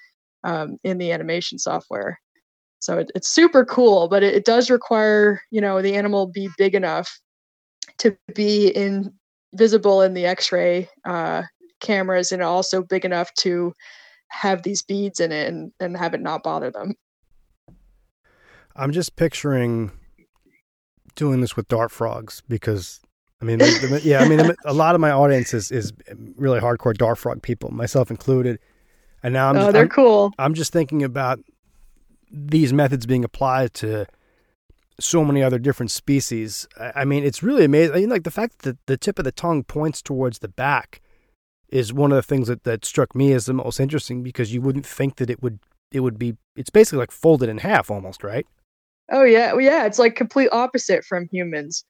um, in the animation software. So it, it's super cool, but it, it, does require, you know, the animal be big enough to be in visible in the X-ray uh, cameras, and also big enough to have these beads in it and, and have it not bother them. I'm just picturing doing this with dart frogs because I mean, yeah, I mean, a lot of my audience is, is really hardcore dart frog people, myself included. And now I'm, oh, they're I'm, cool. I'm just thinking about these methods being applied to so many other different species. I, mean, it's really amazing. I mean, like the fact that the tip of the tongue points towards the back is one of the things that, that struck me as the most interesting because you wouldn't think that it would it would be. It's basically like folded in half, almost, right? Oh yeah, well, yeah. It's like complete opposite from humans.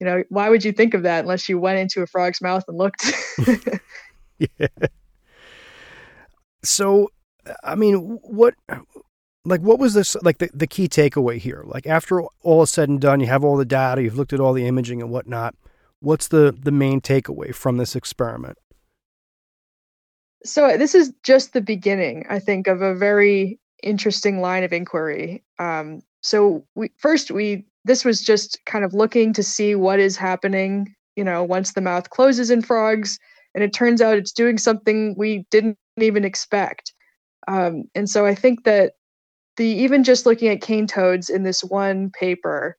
You know, why would you think of that unless you went into a frog's mouth and looked? yeah. So, I mean, what, like, what was this like the, the key takeaway here? Like, after all is said and done, you have all the data, you've looked at all the imaging and whatnot. What's the the main takeaway from this experiment? So this is just the beginning, I think, of a very interesting line of inquiry. Um, so we first we this was just kind of looking to see what is happening, you know, once the mouth closes in frogs, and it turns out it's doing something we didn't even expect. Um, and so I think that the even just looking at cane toads in this one paper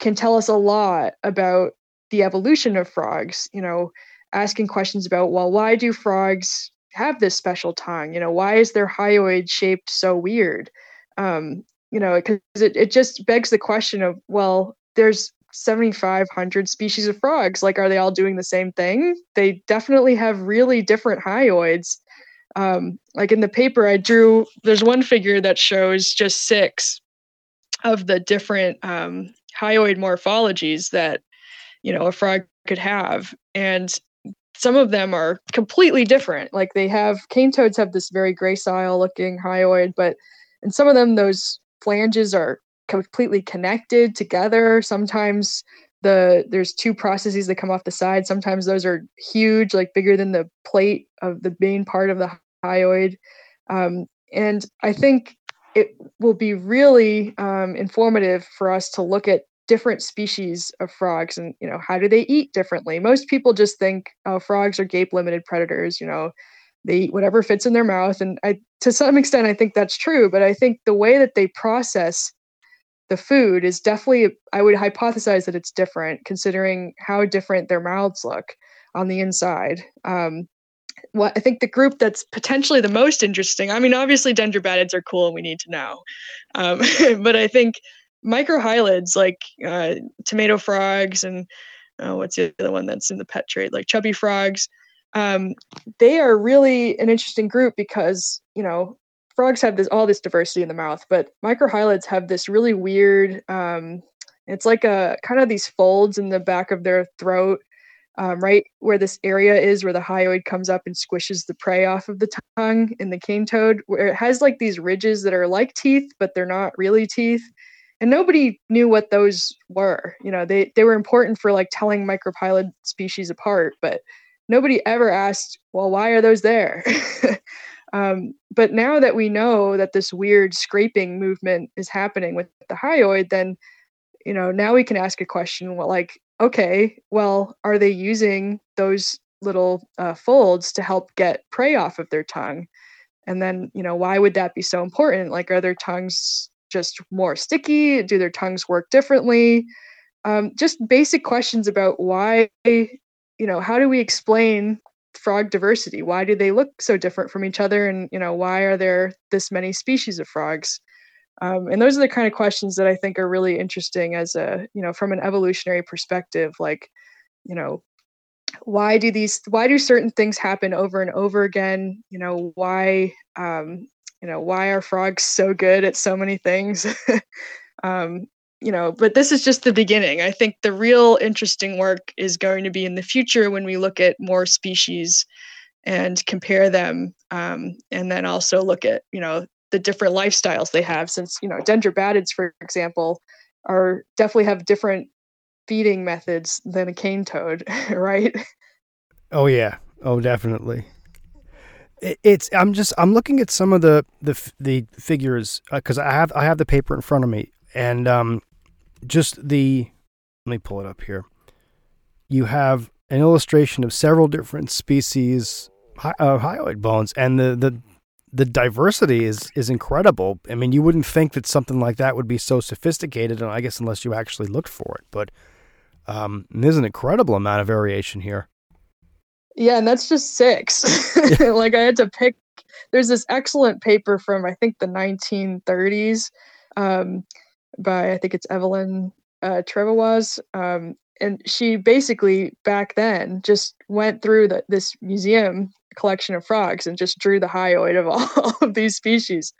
can tell us a lot about the evolution of frogs. You know, asking questions about well, why do frogs have this special tongue? You know, why is their hyoid shaped so weird? Um, you know, because it, it just begs the question of, well, there's 7,500 species of frogs. Like, are they all doing the same thing? They definitely have really different hyoids. Um, like in the paper, I drew, there's one figure that shows just six of the different um, hyoid morphologies that, you know, a frog could have. And some of them are completely different. Like they have, cane toads have this very gracile looking hyoid, but in some of them, those flanges are completely connected together. Sometimes the there's two processes that come off the side. Sometimes those are huge, like bigger than the plate of the main part of the hyoid. Um, and I think it will be really um, informative for us to look at different species of frogs and you know how do they eat differently? Most people just think oh frogs are gape limited predators you know they eat whatever fits in their mouth. And i to some extent i think that's true but i think the way that they process the food is definitely i would hypothesize that it's different considering how different their mouths look on the inside. Um, what i think the group that's potentially the most interesting i mean obviously dendrobatids are cool and we need to know um, but i think microhylids like uh, tomato frogs and uh, what's the other one that's in the pet trade like chubby frogs um, they are really an interesting group because you know frogs have this all this diversity in the mouth, but microhylids have this really weird. Um, it's like a kind of these folds in the back of their throat, um, right where this area is where the hyoid comes up and squishes the prey off of the tongue in the cane toad, where it has like these ridges that are like teeth, but they're not really teeth. And nobody knew what those were. You know, they they were important for like telling microhylid species apart, but nobody ever asked, well, why are those there? um, but now that we know that this weird scraping movement is happening with the hyoid, then you know now we can ask a question. Well, like, okay, well, are they using those little uh, folds to help get prey off of their tongue. And then, you know, why would that be so important? Like, are their tongues just more sticky? Do their tongues work differently? Um, just basic questions about why, you know, how do we explain frog diversity? Why do they look so different from each other? And, you know, why are there this many species of frogs? Um, and those are the kind of questions that I think are really interesting as a, you know, from an evolutionary perspective. Like, you know, why do these, why do certain things happen over and over again? You know, why, um, you know, why are frogs so good at so many things? um, you know, but this is just the beginning. I think the real interesting work is going to be in the future when we look at more species and compare them, um, and then also look at, you know, the different lifestyles they have since you know dendrobatids for example are definitely have different feeding methods than a cane toad right? Oh yeah. Oh definitely. It, it's i'm just i'm looking at some of the the the figures because uh, i have i have the paper in front of me. And um just the let me pull it up here. You have an illustration of several different species of hyoid bones. And the the the diversity is is incredible. I mean, you wouldn't think that something like that would be so sophisticated, and I guess unless you actually looked for it. But um, there's an incredible amount of variation here. Yeah, and that's just six. like I had to pick. There's this excellent paper from I think the 1930s um, by I think it's Evelyn uh, Trewavas, um, and she basically back then just went through the, this museum collection of frogs and just drew the hyoid of all of these species.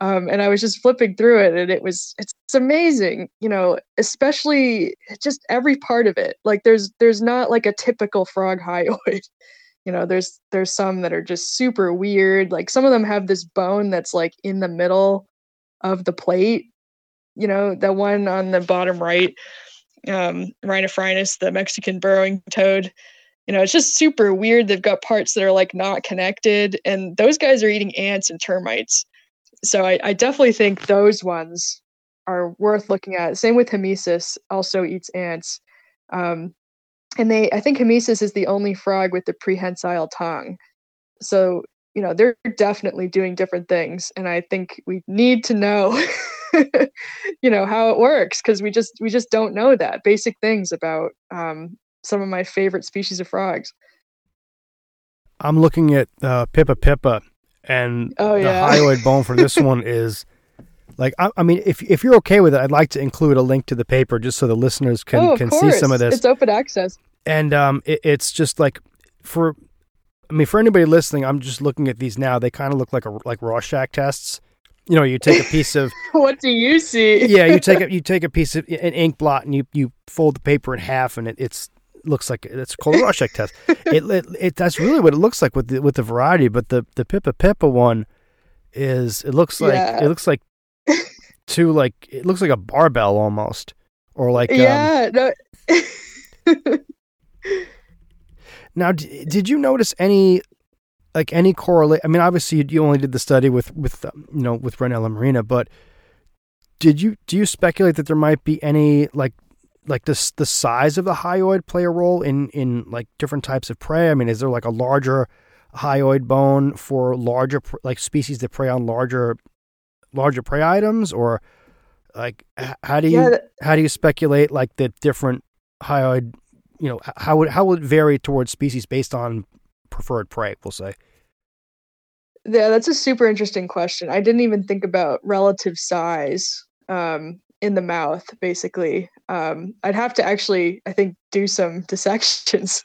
Um, and I was just flipping through it, and it was it's, amazing, you know, especially just every part of it. Like there's there's not like a typical frog hyoid. You know, there's there's some that are just super weird. Like some of them have this bone that's like in the middle of the plate. You know, the one on the bottom right, um, Rhinophrynus, the Mexican burrowing toad you know, it's just super weird. They've got parts that are like not connected, and those guys are eating ants and termites. So I, I definitely think those ones are worth looking at. Same with Hemisus, also eats ants. Um, and they, I think Hemisus is the only frog with the prehensile tongue. So you know they're definitely doing different things, and I think we need to know, you know, how it works because we just we just don't know that basic things about um, some of my favorite species of frogs. I'm looking at uh, Pipa Pipa, and oh, the yeah. hyoid bone for this one is like I, I, mean, if if you're okay with it, I'd like to include a link to the paper just so the listeners can oh, can course. see some of this. It's open access, and um, it, it's just like for. I mean, for anybody listening, I'm just looking at these now. They kind of look like a like Rorschach tests. You know, you take a piece of. what do you see? yeah, you take a you take a piece of an ink blot and you you fold the paper in half, and it, it's looks like it's called a Rorschach test. It, it, it, that's really what it looks like with the with the variety. But the the Pipa Pipa one is it looks like yeah. it looks like two like it looks like a barbell almost or like yeah. Um, no. now, d- did you notice any like any correlate? I mean, obviously you, you only did the study with with um, you know with Rhinella marina, but did you do you speculate that there might be any like like this the size of the hyoid play a role in in like different types of prey? I mean, is there like a larger hyoid bone for larger like species that prey on larger larger prey items, or like how do you yeah, that, how do you speculate like the different hyoid? You know, how would how would it vary towards species based on preferred prey? We'll say. Yeah, that's a super interesting question. I didn't even think about relative size. Um, in the mouth basically. Um, i'd have to actually i think do some dissections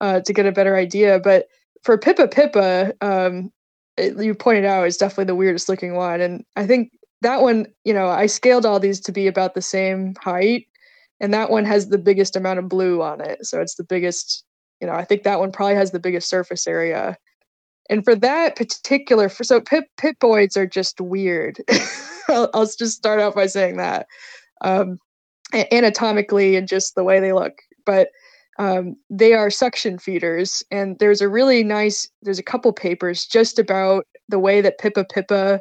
uh, to get a better idea. But for pipa pipa um, it, you pointed out is definitely the weirdest looking one. And i think that one you know i scaled all these to be about the same height and that one has the biggest amount of blue on it. So it's the biggest you know i think that one probably has the biggest surface area and for that particular for so pip pipoids are just weird. I'll, I'll, just start out by saying that um, anatomically and just the way they look. But um, they are suction feeders and there's a really nice there's a couple papers just about the way that pipa pipa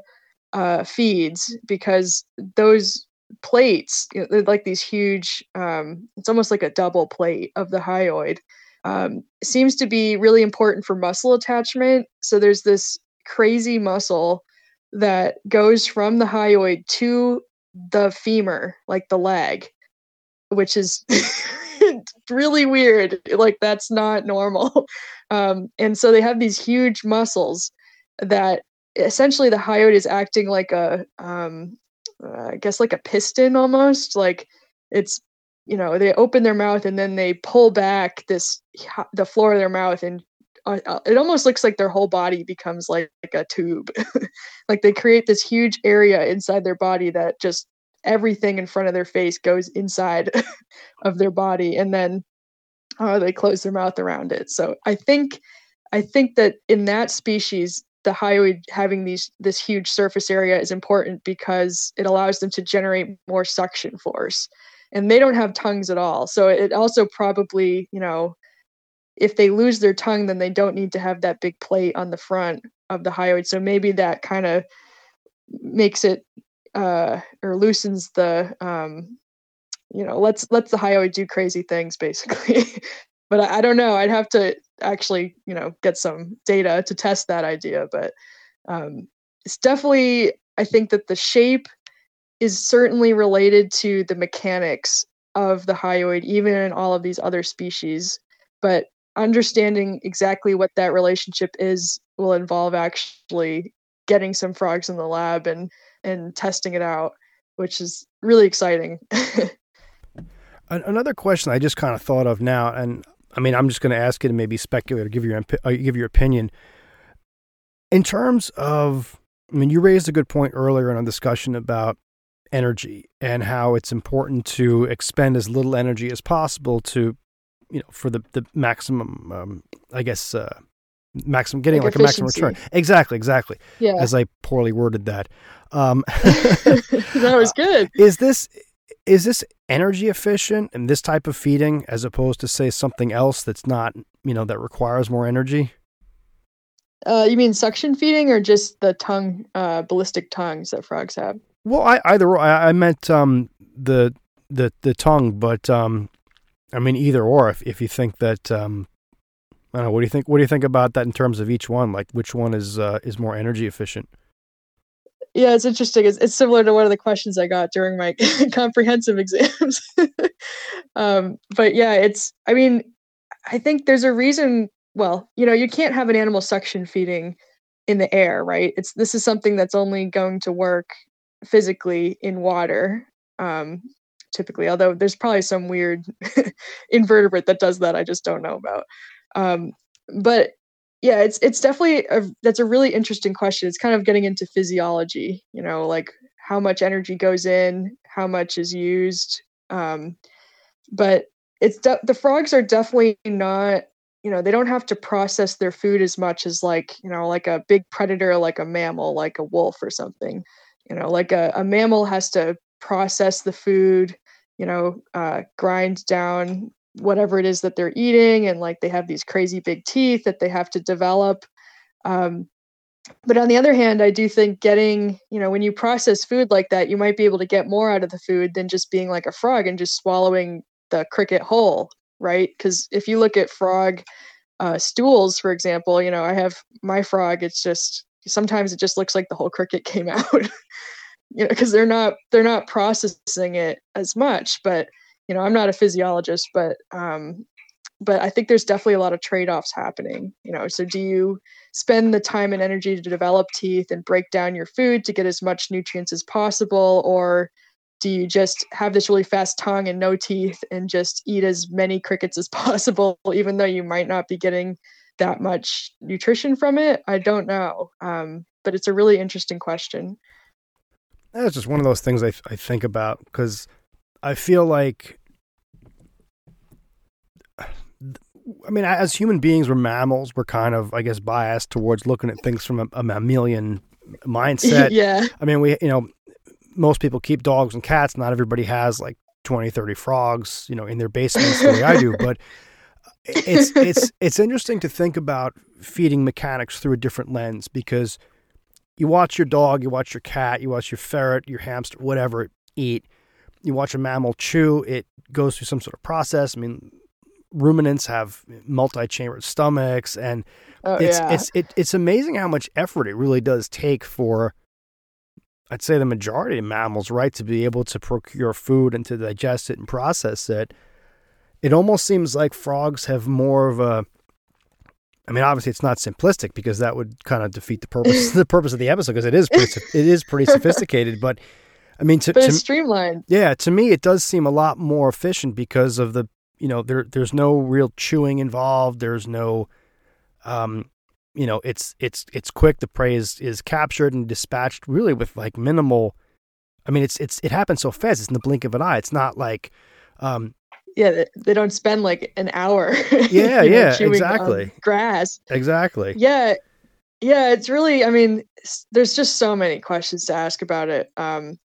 uh, feeds because those plates you know, they're like these huge um, it's almost like a double plate of the hyoid um, seems to be really important for muscle attachment. So there's this crazy muscle that goes from the hyoid to the femur, like the leg, which is really weird. Like that's not normal. Um, and so they have these huge muscles that essentially the hyoid is acting like a, um, uh, I guess like a piston almost. Like it's you know they open their mouth and then they pull back this the floor of their mouth and uh, uh, it almost looks like their whole body becomes like, like a tube. Like they create this huge area inside their body that just everything in front of their face goes inside of their body and then uh, they close their mouth around it. So i think i think that in that species the hyoid having these this huge surface area is important because it allows them to generate more suction force and they don't have tongues at all. So it also probably you know if they lose their tongue then they don't need to have that big plate on the front of the hyoid so maybe that kind of makes it uh or loosens the um you know lets lets the hyoid do crazy things basically. But I, I, don't know. I'd have to actually you know get some data to test that idea. But um it's definitely i think that the shape is certainly related to the mechanics of the hyoid, even in all of these other species. But understanding exactly what that relationship is will involve actually getting some frogs in the lab and and testing it out, which is really exciting. Another question I just kind of thought of now, and I mean, I'm just going to ask you to maybe speculate or give your uh, give your opinion. In terms of, I mean, you raised a good point earlier in a discussion about energy and how it's important to expend as little energy as possible to, you know, for the, the maximum, um, I guess, uh, maximum getting like, like a maximum return. Exactly, exactly. Yeah. As I poorly worded that. Um, that was good. Is this is this energy efficient in this type of feeding as opposed to say something else that's not you know that requires more energy? Uh, you mean suction feeding or just the tongue, uh, ballistic tongues that frogs have? Well, I either I, I meant um, the the the tongue, but um, I mean either or. If if you think that um, I don't know, what do you think? What do you think about that in terms of each one? Like which one is uh, is more energy efficient? Yeah, it's interesting. It's, it's similar to one of the questions I got during my comprehensive exams. um, but yeah, it's. I mean, I think there's a reason. Well, you know, you can't have an animal suction feeding in the air, right? It's this is something that's only going to work physically in water um, typically although there's probably some weird invertebrate that does that i just don't know about. Um, but yeah it's it's definitely a, that's a really interesting question. It's kind of getting into physiology you know like how much energy goes in how much is used um, but it's de- the frogs are definitely not you know they don't have to process their food as much as like you know like a big predator like a mammal like a wolf or something you know like a, a mammal has to process the food you know uh, grind down whatever it is that they're eating and like they have these crazy big teeth that they have to develop. Um, but on the other hand i do think getting you know when you process food like that you might be able to get more out of the food than just being like a frog and just swallowing the cricket whole right? Because if you look at frog uh, stools for example you know i have my frog it's just sometimes it just looks like the whole cricket came out. You know because they're not they're not processing it as much but you know i'm not a physiologist but um but i think there's definitely a lot of trade-offs happening you know. So do you spend the time and energy to develop teeth and break down your food to get as much nutrients as possible or do you just have this really fast tongue and no teeth and just eat as many crickets as possible even though you might not be getting that much nutrition from it? I don't know. Um, but it's a really interesting question. That's just one of those things I, I think about because I feel like, I mean, as human beings, we're mammals. We're kind of, I guess, biased towards looking at things from a, a mammalian mindset. yeah. I mean, we, you know, most people keep dogs and cats. Not everybody has like 20, 30 frogs, you know, in their basements the way I do. But it's it's it's interesting to think about feeding mechanics through a different lens because you watch your dog, you watch your cat, you watch your ferret, your hamster, whatever eat. You watch a mammal chew, it goes through some sort of process. I mean, ruminants have multi-chambered stomachs, and Oh it's yeah. it's it, it's amazing how much effort it really does take for I'd say the majority of mammals, right, to be able to procure food and to digest it and process it. It almost seems like frogs have more of a I mean, obviously, it's not simplistic because that would kind of defeat the purpose the purpose of the episode because it is pretty, it is pretty sophisticated. But I mean, to, but to streamlined. yeah, to me, it does seem a lot more efficient because of the you know there there's no real chewing involved. There's no um you know it's it's it's quick. The prey is is captured and dispatched really with like minimal. I mean, it's it's it happens so fast. It's in the blink of an eye. It's not like um Yeah, they, don't spend like an hour. Yeah, you know, yeah, exactly. Grass. exactly. Yeah, yeah. It's really. I mean, there's just so many questions to ask about it. Um,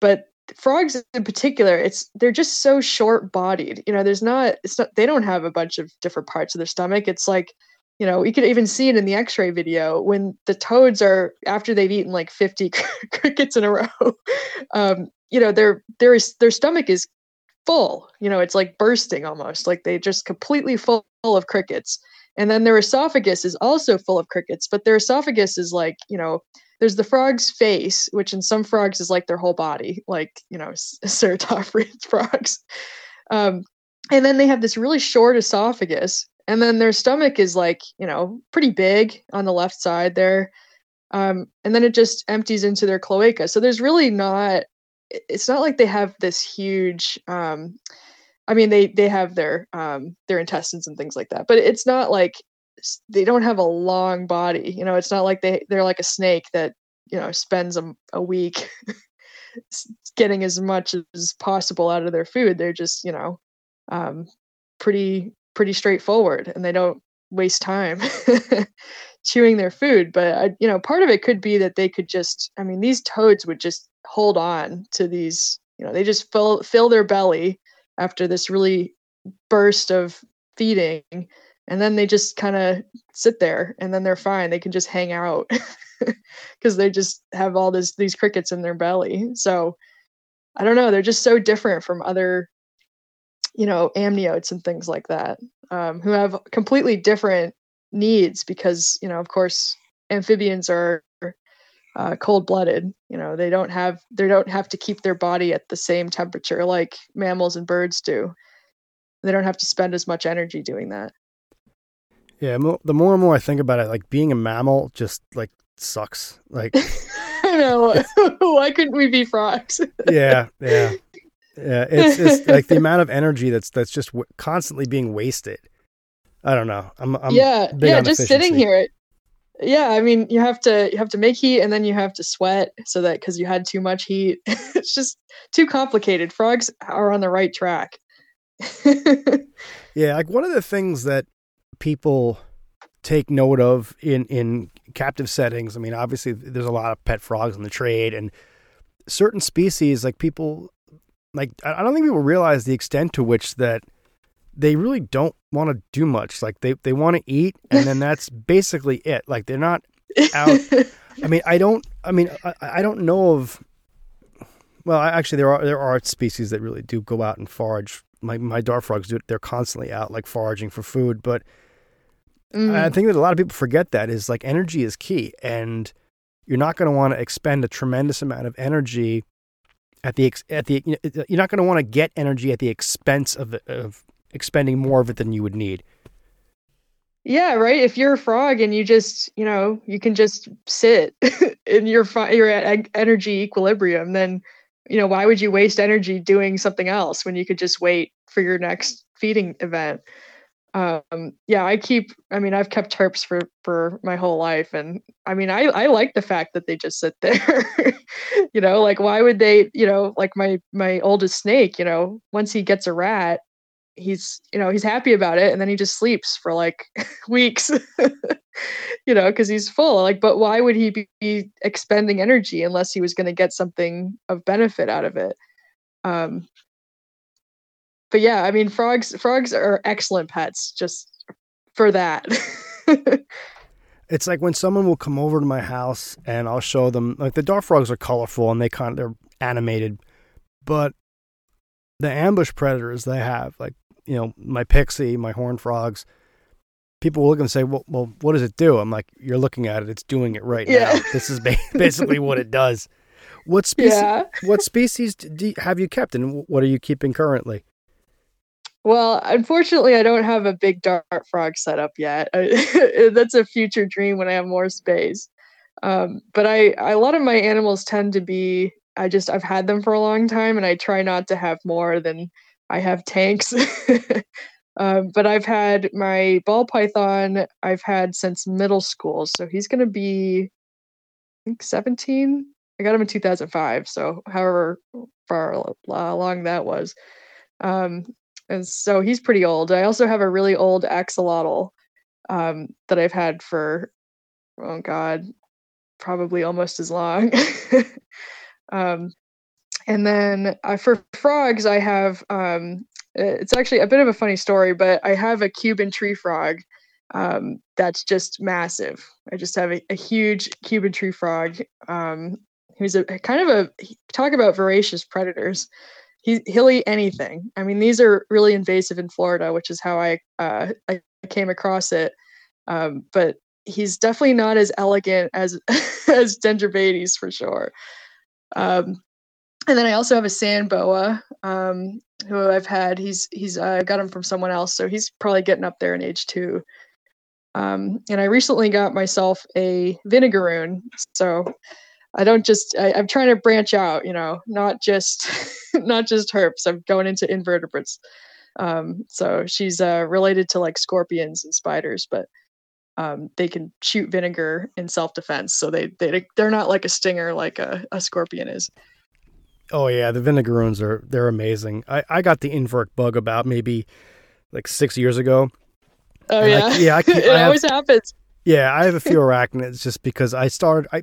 but frogs in particular, it's they're just so short-bodied. You know, there's not. It's not. They don't have a bunch of different parts of their stomach. It's like. You know, you could even see it in the X-ray video when the toads are after they've eaten like 50 crickets in a row. Um, you know, their their their stomach is full. You know, it's like bursting almost. Like they just completely full of crickets. And then their esophagus is also full of crickets, but their esophagus is like, you know, there's the frog's face, which in some frogs is like their whole body, like, you know, c- ceratophrid frogs. Um, and then they have this really short esophagus. And then their stomach is like, you know, pretty big on the left side there. Um, and then it just empties into their cloaca. So there's really not, it's not like they have this huge, um, I mean, they they have their um their intestines and things like that, but it's not like they don't have a long body. You know, it's not like they they're like a snake that you know spends a, a week getting as much as possible out of their food. They're just you know um, pretty pretty straightforward, and they don't waste time chewing their food. But I, you know, part of it could be that they could just. I mean, these toads would just hold on to these. You know, they just fill fill their belly after this really burst of feeding and then they just kind of sit there and then they're fine they can just hang out because they just have all this these crickets in their belly so i don't know they're just so different from other you know amniotes and things like that um, who have completely different needs because you know of course amphibians are uh, cold-blooded you know they don't have they don't have to keep their body at the same temperature like mammals and birds do they don't have to spend as much energy doing that Yeah, mo- the more and more I think about it, like being a mammal just like sucks. Like, i know why couldn't we be frogs yeah, yeah, yeah. It's it's like the amount of energy that's that's just w- constantly being wasted. I don't know. I'm, I'm yeah yeah just sitting efficiency. here yeah i mean you have to you have to make heat and then you have to sweat so that because you had too much heat it's just too complicated frogs are on the right track Yeah, like one of the things that people take note of in in captive settings. I mean, obviously there's a lot of pet frogs in the trade, and certain species like people like I don't think people realize the extent to which that they really don't want to do much. Like they they want to eat, and then that's basically it. Like they're not out. I mean, I don't. I mean, I, I don't know of. Well, I, actually, there are there are species that really do go out and forage. My my dart frogs do. They're constantly out like foraging for food. But Mm. I think that a lot of people forget that is like energy is key, and you're not going to want to expend a tremendous amount of energy at the ex- at the you're not going to want to get energy at the expense of of expending more of it than you would need. Yeah, right. If you're a frog and you just, you know, you can just sit and you're you're at energy equilibrium, then, you know, why would you waste energy doing something else when you could just wait for your next feeding event? Um, yeah, I keep. I mean, I've kept terps for for my whole life, and I mean, I I like the fact that they just sit there. you know, like why would they? You know, like my my oldest snake. You know, once he gets a rat, he's you know he's happy about it and then he just sleeps for like weeks you know because he's full like but why would he be- expending energy unless he was going to get something of benefit out of it? Um but yeah i mean frogs frogs are excellent pets just for that. It's like when someone will come over to my house and I'll show them like the dart frogs are colorful and they kind of they're animated, but the ambush predators they have, like you know my pixie, my horn frogs. People will look and say, "Well, well, what does it do?" I'm like, "You're looking at it; it's doing it right yeah. now. This is basically what it does." What species? Yeah. what species do you, have you kept, and what are you keeping currently? Well, unfortunately, I don't have a big dart frog set up yet. That's a future dream when I have more space. Um, but I, I, a lot of my animals tend to be. I just I've had them for a long time, and I try not to have more than I have tanks. um, but I've had my ball python. I've had since middle school, so he's going to be, I think, seventeen. I got him in 2005, so however far along that was. Um, and so he's pretty old. I also have a really old axolotl um, that I've had for oh god, probably almost as long. um, and then uh, for frogs, I have um, it's actually a bit of a funny story, but I have a Cuban tree frog um, that's just massive. I just have a, a huge Cuban tree frog. Um, who's a kind of a talk about voracious predators he he'll eat anything. I mean, these are really invasive in Florida, which is how I uh, I came across it. Um, but he's definitely not as elegant as as Dendrobates for sure. Um, and then I also have a sand boa um, who I've had. He's he's uh, got him from someone else, so he's probably getting up there in age too. Um, and I recently got myself a vinegaroon, so I don't just I, am trying to branch out, you know, not just not just herps. I'm going into invertebrates. Um, so she's uh, related to like scorpions and spiders, but um, they can shoot vinegar in self defense. So they they they're not like a stinger like a, a scorpion is. Oh yeah, the vinegaroons are they're amazing. I I got the invert bug about maybe like six years ago. Oh yeah, I, yeah. I keep, it I always happens. Yeah, I have a few arachnids just because I started I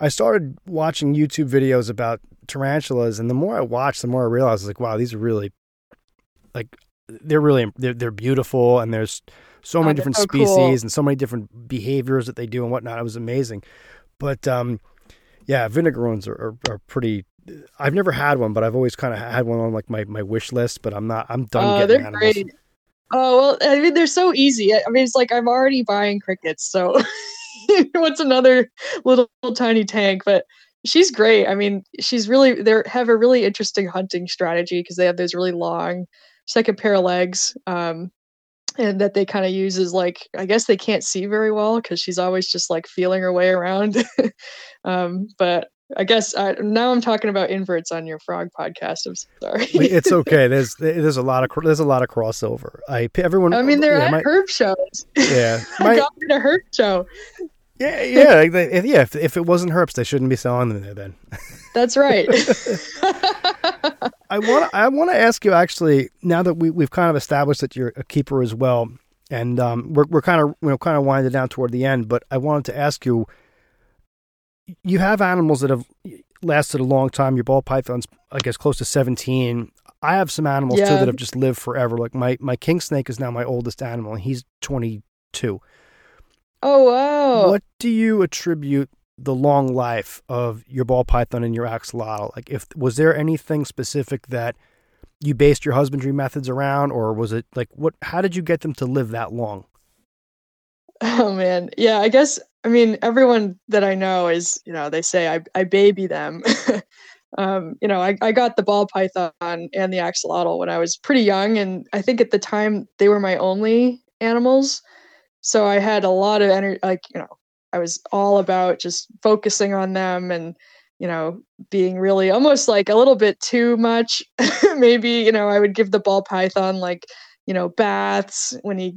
I started watching YouTube videos about tarantulas, and the more I watched, the more I realized, like, wow, these are really, like, they're really they're they're beautiful, and there's so many oh, different so species cool. and so many different behaviors that they do and whatnot. It was amazing, but um, yeah, vinegaroons are, are, are pretty. I've never had one, but I've always kind of had one on like my, my wish list. But I'm not. I'm done. Oh, they're animals. great. Oh well, I mean they're so easy. I mean it's like I'm already buying crickets, so what's another little, little tiny tank? But she's great. I mean, she's really they have a really interesting hunting strategy because they have those really long, second pair of legs, um, and that they kind of use as like I guess they can't see very well because she's always just like feeling her way around. um, but I guess uh, now I'm talking about inverts on your frog podcast. I'm sorry. it's okay. There's there's a lot of there's a lot of crossover. I everyone. I mean, they're yeah, at my, herp shows. Yeah, my, I got to a herp show. Yeah, yeah, if, yeah. If, if it wasn't herps, they shouldn't be selling them there. Then. That's right. I want I want to ask you actually now that we we've kind of established that you're a keeper as well, and um, we're we're kind of you know kind of winding down toward the end, but I wanted to ask you you have animals that have lasted a long time. Your ball python's, I guess, close to 17. I have some animals yeah. too that have just lived forever. Like my, my king snake is now my oldest animal, and he's 22. Oh, wow. What do you attribute the long life of your ball python and your axolotl? Like, if was there anything specific that you based your husbandry methods around, or was it like what? How did you get them to live that long? Oh man, yeah. I guess I mean, everyone that I know is, you know, they say I, I baby them. um, you know, I, I got the ball python and the axolotl when I was pretty young. And I think at the time they were my only animals. So I had a lot of energy, like, you know, I was all about just focusing on them and, you know, being really almost like a little bit too much. Maybe, you know, I would give the ball python like, you know, baths when he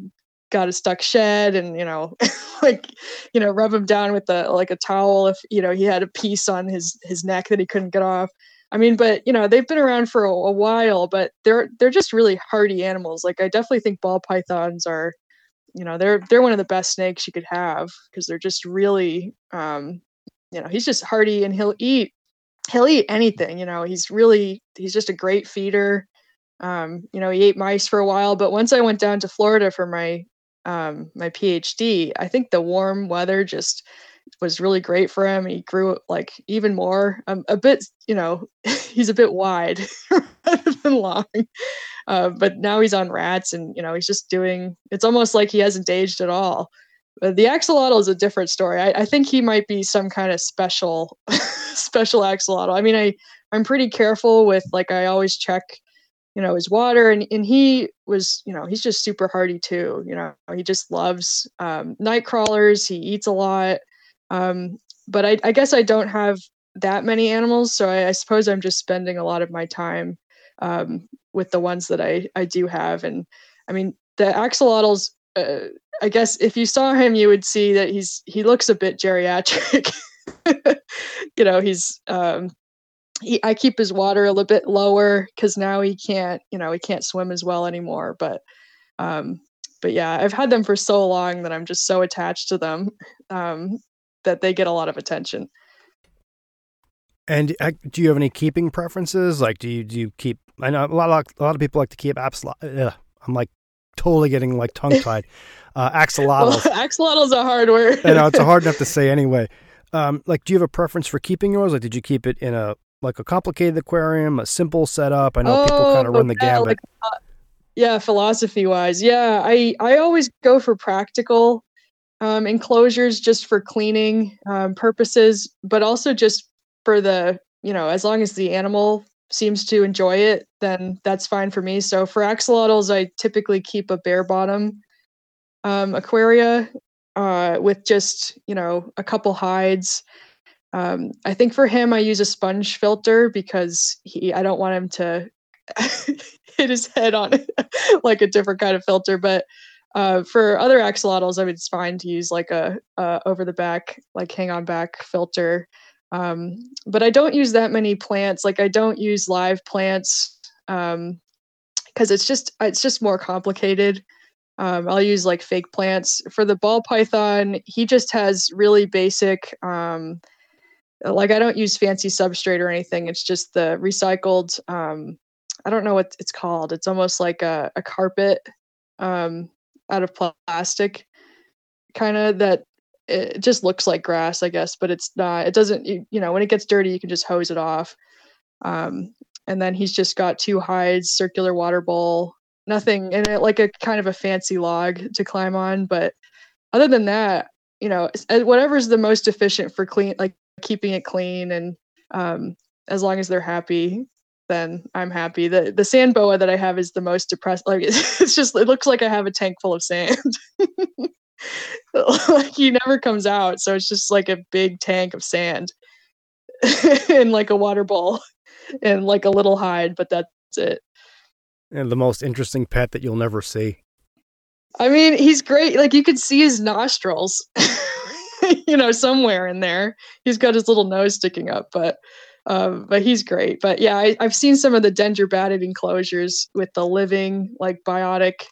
got a stuck shed and you know like you know rub him down with the like a towel if you know he had a piece on his his neck that he couldn't get off. I mean but you know they've been around for a, a while but they're they're just really hardy animals. Like i definitely think ball pythons are you know they're they're one of the best snakes you could have because they're just really um you know he's just hardy and he'll eat he'll eat anything you know. He's really he's just a great feeder. Um, you know, he ate mice for a while, but once I went down to Florida for my um, my PhD, I think the warm weather just was really great for him. He grew like even more, um, a bit, you know, he's a bit wide rather than long. Uh, but now he's on rats and, you know, he's just doing, it's almost like he hasn't aged at all. But the axolotl is a different story. I, I think he might be some kind of special, special axolotl. I mean, I, I'm pretty careful with like, I always check you know his water and, and he was you know he's just super hardy too you know he just loves um, night crawlers he eats a lot um, but I, I, guess i don't have that many animals so I, I, suppose i'm just spending a lot of my time um, with the ones that i i do have and i mean the axolotls uh, i guess if you saw him you would see that he's he looks a bit geriatric. You know he's um he, I keep his water a little bit lower because now he can't, you know, he can't swim as well anymore. But, um, but yeah, I've had them for so long that I'm just so attached to them um, that they get a lot of attention. And uh, do you have any keeping preferences? Like, do you do you keep? I know a lot of a lot of people like to keep apsla. I'm like totally getting like tongue tied. Uh, axolotls. well, axolotl's a hard word. I know it's a hard enough to say anyway. Um, like, do you have a preference for keeping yours? Like, did you keep it in a like a complicated aquarium, a simple setup? I know oh, people kind of run the yeah, gambit. Like, uh, yeah, philosophy wise, yeah, I I always go for practical um, enclosures just for cleaning um, purposes, but also just for the you know as long as the animal seems to enjoy it, then that's fine for me. So for axolotls, I typically keep a bare bottom um, aquaria uh, with just you know a couple hides um, I think for him, I use a sponge filter because he I don't want him to hit his head on like a different kind of filter. But uh, for other axolotls, I mean, it's fine to use like a, a over the back, like hang on back filter. Um, but I don't use that many plants. Like I don't use live plants because um, it's just it's just more complicated. Um, I'll use like fake plants for the ball python. He just has really basic um, like I don't use fancy substrate or anything. It's just the recycled. Um, I don't know what it's called. It's almost like a, a carpet um, out of plastic, kind of that. It just looks like grass, I guess, but it's not. It doesn't. You, you know, when it gets dirty, you can just hose it off. Um, and then he's just got two hides, circular water bowl, nothing in it, like a kind of a fancy log to climb on. But other than that, you know, whatever's the most efficient for clean, like keeping it clean and um, as long as they're happy then i'm happy. The the sand boa that i have is the most depressed like it's just it looks like i have a tank full of sand. Like he never comes out so it's just like a big tank of sand and like a water bowl and like a little hide but that's it. And the most interesting pet that you'll never see. I mean he's great. Like you could see his nostrils you know, somewhere in there. He's got his little nose sticking up, but um, but he's great. But yeah, I, have seen some of the dendrobatid enclosures with the living like biotic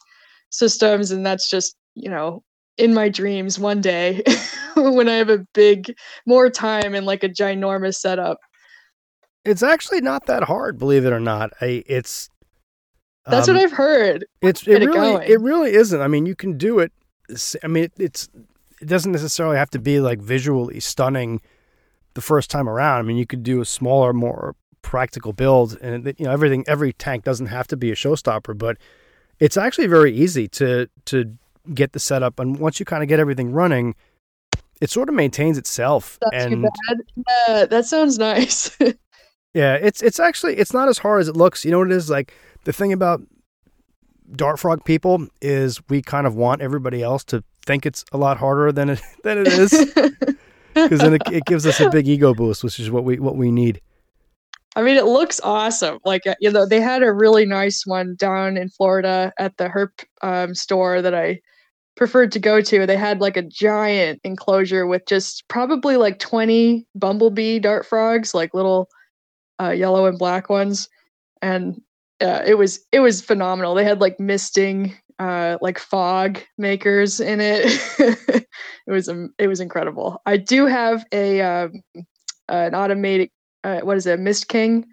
systems, and that's just you know in my dreams one day when I have a big more time and like a ginormous setup. It's actually not that hard, believe it or not. I, it's that's um, what I've heard. It's it really it, it really isn't. I mean, you can do it. I mean, it's it doesn't necessarily have to be like visually stunning the first time around. I mean, you could do a smaller, more practical build, and you know everything. Every tank doesn't have to be a showstopper, but it's actually very easy to to get the setup. And once you kind of get everything running, it sort of maintains itself. That's and too bad. That sounds nice. yeah, it's it's actually it's not as hard as it looks. You know what it is like the thing about dart frog people is we kind of want everybody else to think it's a lot harder than it than it is because then it, it gives us a big ego boost, which is what we what we need. I mean, it looks awesome. Like uh, you know, they had a really nice one down in Florida at the Herp um, store that I preferred to go to. They had like a giant enclosure with just probably like twenty bumblebee dart frogs, like little uh, yellow and black ones, and uh, it was it was phenomenal. They had like misting uh, like fog makers in it. it was um, it was incredible. I do have a um, an automated uh, what is it, Mist King,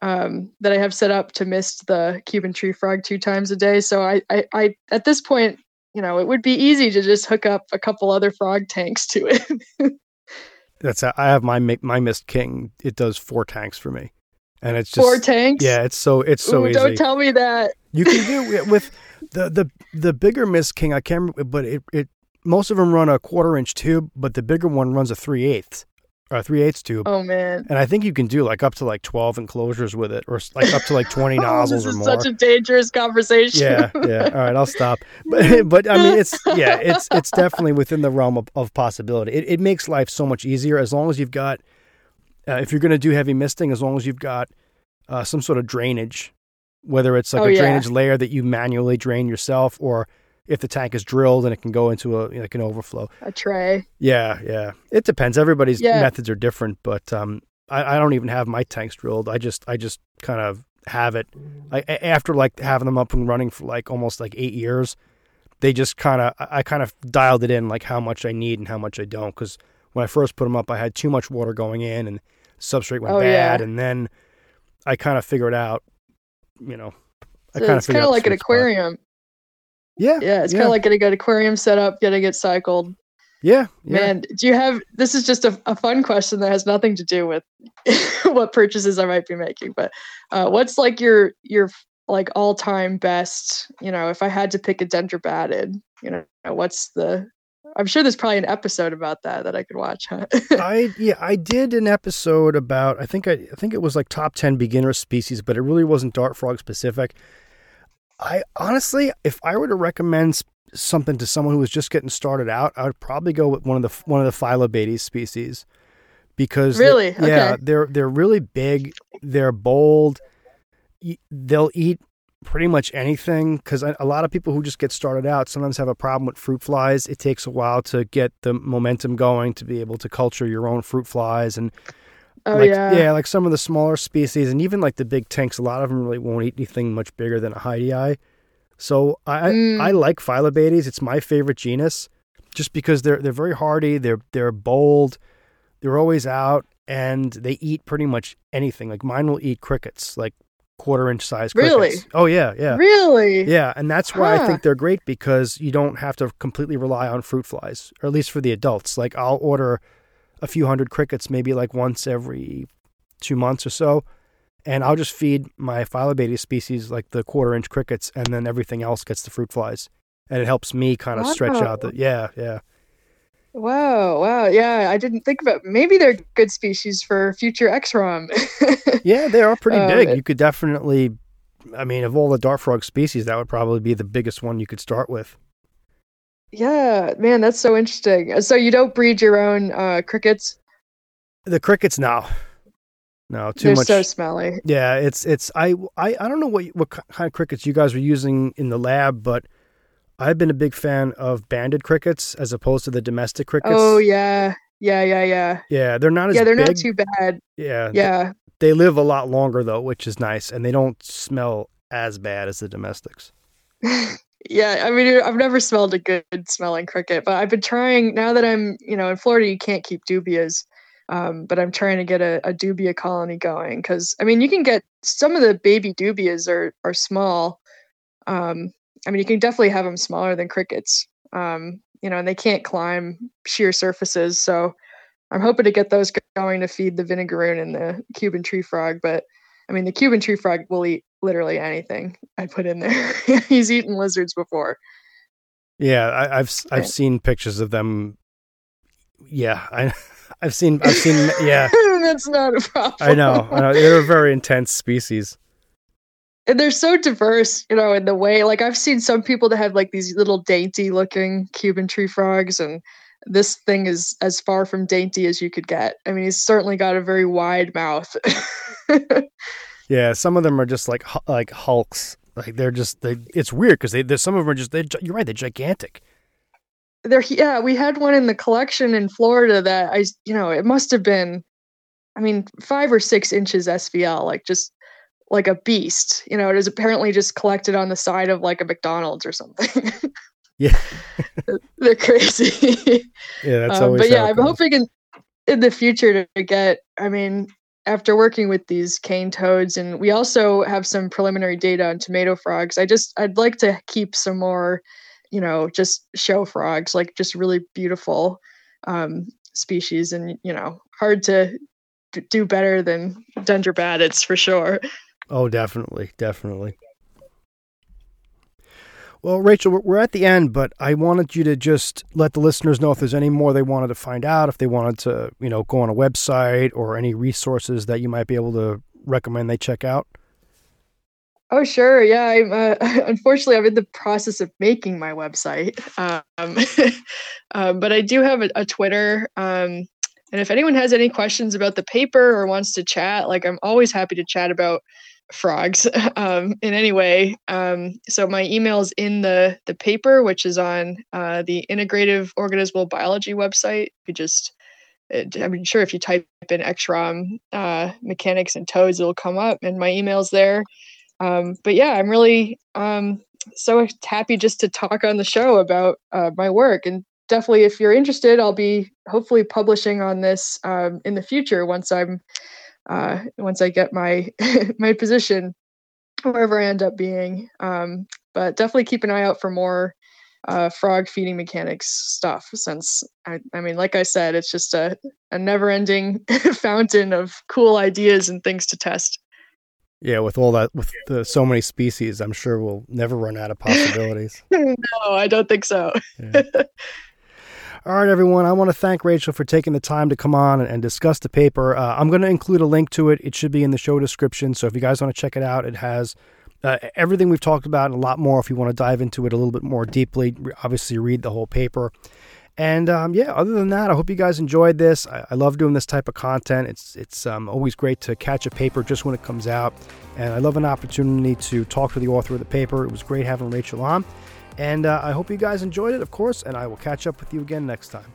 um, that I have set up to mist the Cuban tree frog two times a day. So I, I, I at this point, you know, it would be easy to just hook up a couple other frog tanks to it. That's I have my my Mist King. It does four tanks for me, and it's just four tanks. Yeah, it's so it's so Ooh, easy. Don't tell me that. You can do it with the the the bigger Mist King. I can't, remember, but it it most of them run a quarter inch tube, but the bigger one runs a three eighths or three eighths tube. Oh man! And I think you can do like up to like twelve enclosures with it, or like up to like twenty nozzles oh, this or is more. Such a dangerous conversation. yeah, yeah. All right, I'll stop. But but I mean, it's yeah, it's it's definitely within the realm of, of possibility. It it makes life so much easier as long as you've got. Uh, if you're going to do heavy misting, as long as you've got uh, some sort of drainage, whether it's like Oh, a yeah. drainage layer that you manually drain yourself, or if the tank is drilled and it can go into a like an overflow. A tray. Yeah, yeah. It depends. Everybody's Yeah. methods are different, but um, I, I don't even have my tanks drilled. I just I just kind of have it. I, after like having them up and running for like almost like eight years, they just kind of I, I kind of dialed it in like how much I need and how much I don't. Because when I first put them up, I had too much water going in and substrate went Oh, bad, yeah. and then I kind of figured out, you know, I kind of it's kind of like an sweet spot. aquarium. Yeah, Yeah, it's kind of like getting an aquarium set up, getting it cycled. yeah, yeah. Man, do you have? This is just a, a fun question that has nothing to do with what purchases I might be making. But uh, what's like your your like all time best? You know, if I had to pick a dendrobatid, you know, what's the? I'm sure there's probably an episode about that that I could watch. Huh? I yeah, I did an episode about I think I, I think it was like top ten beginner species, but it really wasn't dart frog specific. I honestly, if I were to recommend something to someone who was just getting started out, I would probably go with one of the one of the Phyllobates species because they're- Really? yeah, Okay. they're they're really big, they're bold, they'll eat pretty much anything because a lot of people who just get started out sometimes have a problem with fruit flies. It takes a while to get the momentum going to be able to culture your own fruit flies and oh like yeah. like some of the smaller species and even like the big tanks. A lot of them really won't eat anything much bigger than a hydei. So I Mm. I like Phyllobates. It's my favorite genus, just because they're they're very hardy. They're they're bold. They're always out and they eat pretty much anything. Like mine will eat crickets, like quarter inch size crickets. Really? Oh yeah, yeah. Really? Yeah, and that's why I think they're great because you don't have to completely rely on fruit flies, or at least for the adults. Like I'll order a few hundred crickets maybe like once every two months or so, and I'll just feed my Phyllobates species like the quarter inch crickets, and then everything else gets the fruit flies, and it helps me kind of stretch out the yeah yeah Wow, wow. Yeah, I didn't think about maybe they're good species for future XROMM. yeah they are pretty Um, big. You could definitely, I mean, of all the dart frog species, that would probably be the biggest one you could start with. yeah, man, that's so interesting. So you don't breed your own uh, crickets? The crickets now. No, too They're much. so smelly. Yeah, it's it's I I, I don't know what what kind of crickets you guys were using in the lab, but I've been a big fan of banded crickets as opposed to the domestic crickets. Oh yeah, yeah, yeah, yeah. yeah, they're not as Yeah, they're big. not too bad. yeah, Yeah, they live a lot longer though, which is nice, and they don't smell as bad as the domestics. yeah. I mean, I've never smelled a good smelling cricket, but I've been trying. Now that I'm, you know, in Florida, you can't keep dubias. Um, but I'm trying to get a, a dubia colony going because I mean, you can get some of the baby dubias are are small. Um, I mean, you can definitely have them smaller than crickets. Um, you know, and they can't climb sheer surfaces. So I'm hoping to get those going to feed the vinegaroon and the Cuban tree frog. But I mean, the Cuban tree frog will eat literally anything I put in there. He's eaten lizards before. Yeah, I, I've s- I've seen pictures of them. Yeah, I I've seen I've seen yeah. That's not a problem. I know, I know. They're a very intense species. And they're so diverse, you know, in the way like I've seen some people that have like these little dainty looking Cuban tree frogs and this thing is as far from dainty as you could get. I mean, he's certainly got a very wide mouth. Yeah, some of them are just like like hulks. Like they're just they. It's weird because they some of them are just they. You're right. They're gigantic. there yeah, we had one in the collection in Florida that I you know, it must have been I mean, 5 or 6 inches SVL, like just like a beast. You know, it is apparently just collected on the side of like a McDonald's or something. Yeah. They're crazy. Yeah, that's Um, always. but yeah, I'm goes. hoping in in the future to get. I mean, after working with these cane toads, and we also have some preliminary data on tomato frogs. I just I'd like to keep some more, you know, just show frogs, like just really beautiful. um, species, and you know, hard to do better than dendrobatids for sure. Oh, definitely, definitely. Well, Rachel, we're at the end, but I wanted you to just let the listeners know if there's any more they wanted to find out, if they wanted to, you know, go on a website or any resources that you might be able to recommend they check out. Oh, sure. Yeah. I'm, uh, unfortunately, I'm in the process of making my website. Um, um, but I do have a, a Twitter. Um, and if anyone has any questions about the paper or wants to chat, like I'm always happy to chat about frogs um, in any way. Um, so my email is in the the paper, which is on uh, the Integrative Organismal Biology website. You just, it, I'm sure if you type in XROMM uh, mechanics and toads, it'll come up, and my email's there. Um, but yeah, I'm really um, so happy just to talk on the show about uh, my work and definitely if you're interested i'll be hopefully publishing on this um, in the future once i'm uh, once I get my my position wherever I end up being. Um, but definitely keep an eye out for more uh, frog feeding mechanics stuff since I, I mean like i said it's just a, a never ending fountain of cool ideas and things to test yeah with all that with the, so many species i'm sure we'll never run out of possibilities no i don't think so yeah. All right, everyone. I want to thank Rachel for taking the time to come on and, discuss the paper. Uh, I'm going to include a link to it. It should be in the show description. So if you guys want to check it out, it has uh, everything we've talked about and a lot more if you want to dive into it a little bit more deeply. Obviously, read the whole paper. And um, yeah, other than that, I hope you guys enjoyed this. I, I love doing this type of content. It's it's um, always great to catch a paper just when it comes out, and I love an opportunity to talk to the author of the paper. It was great having Rachel on. And uh, I hope you guys enjoyed it, of course, and I will catch up with you again next time.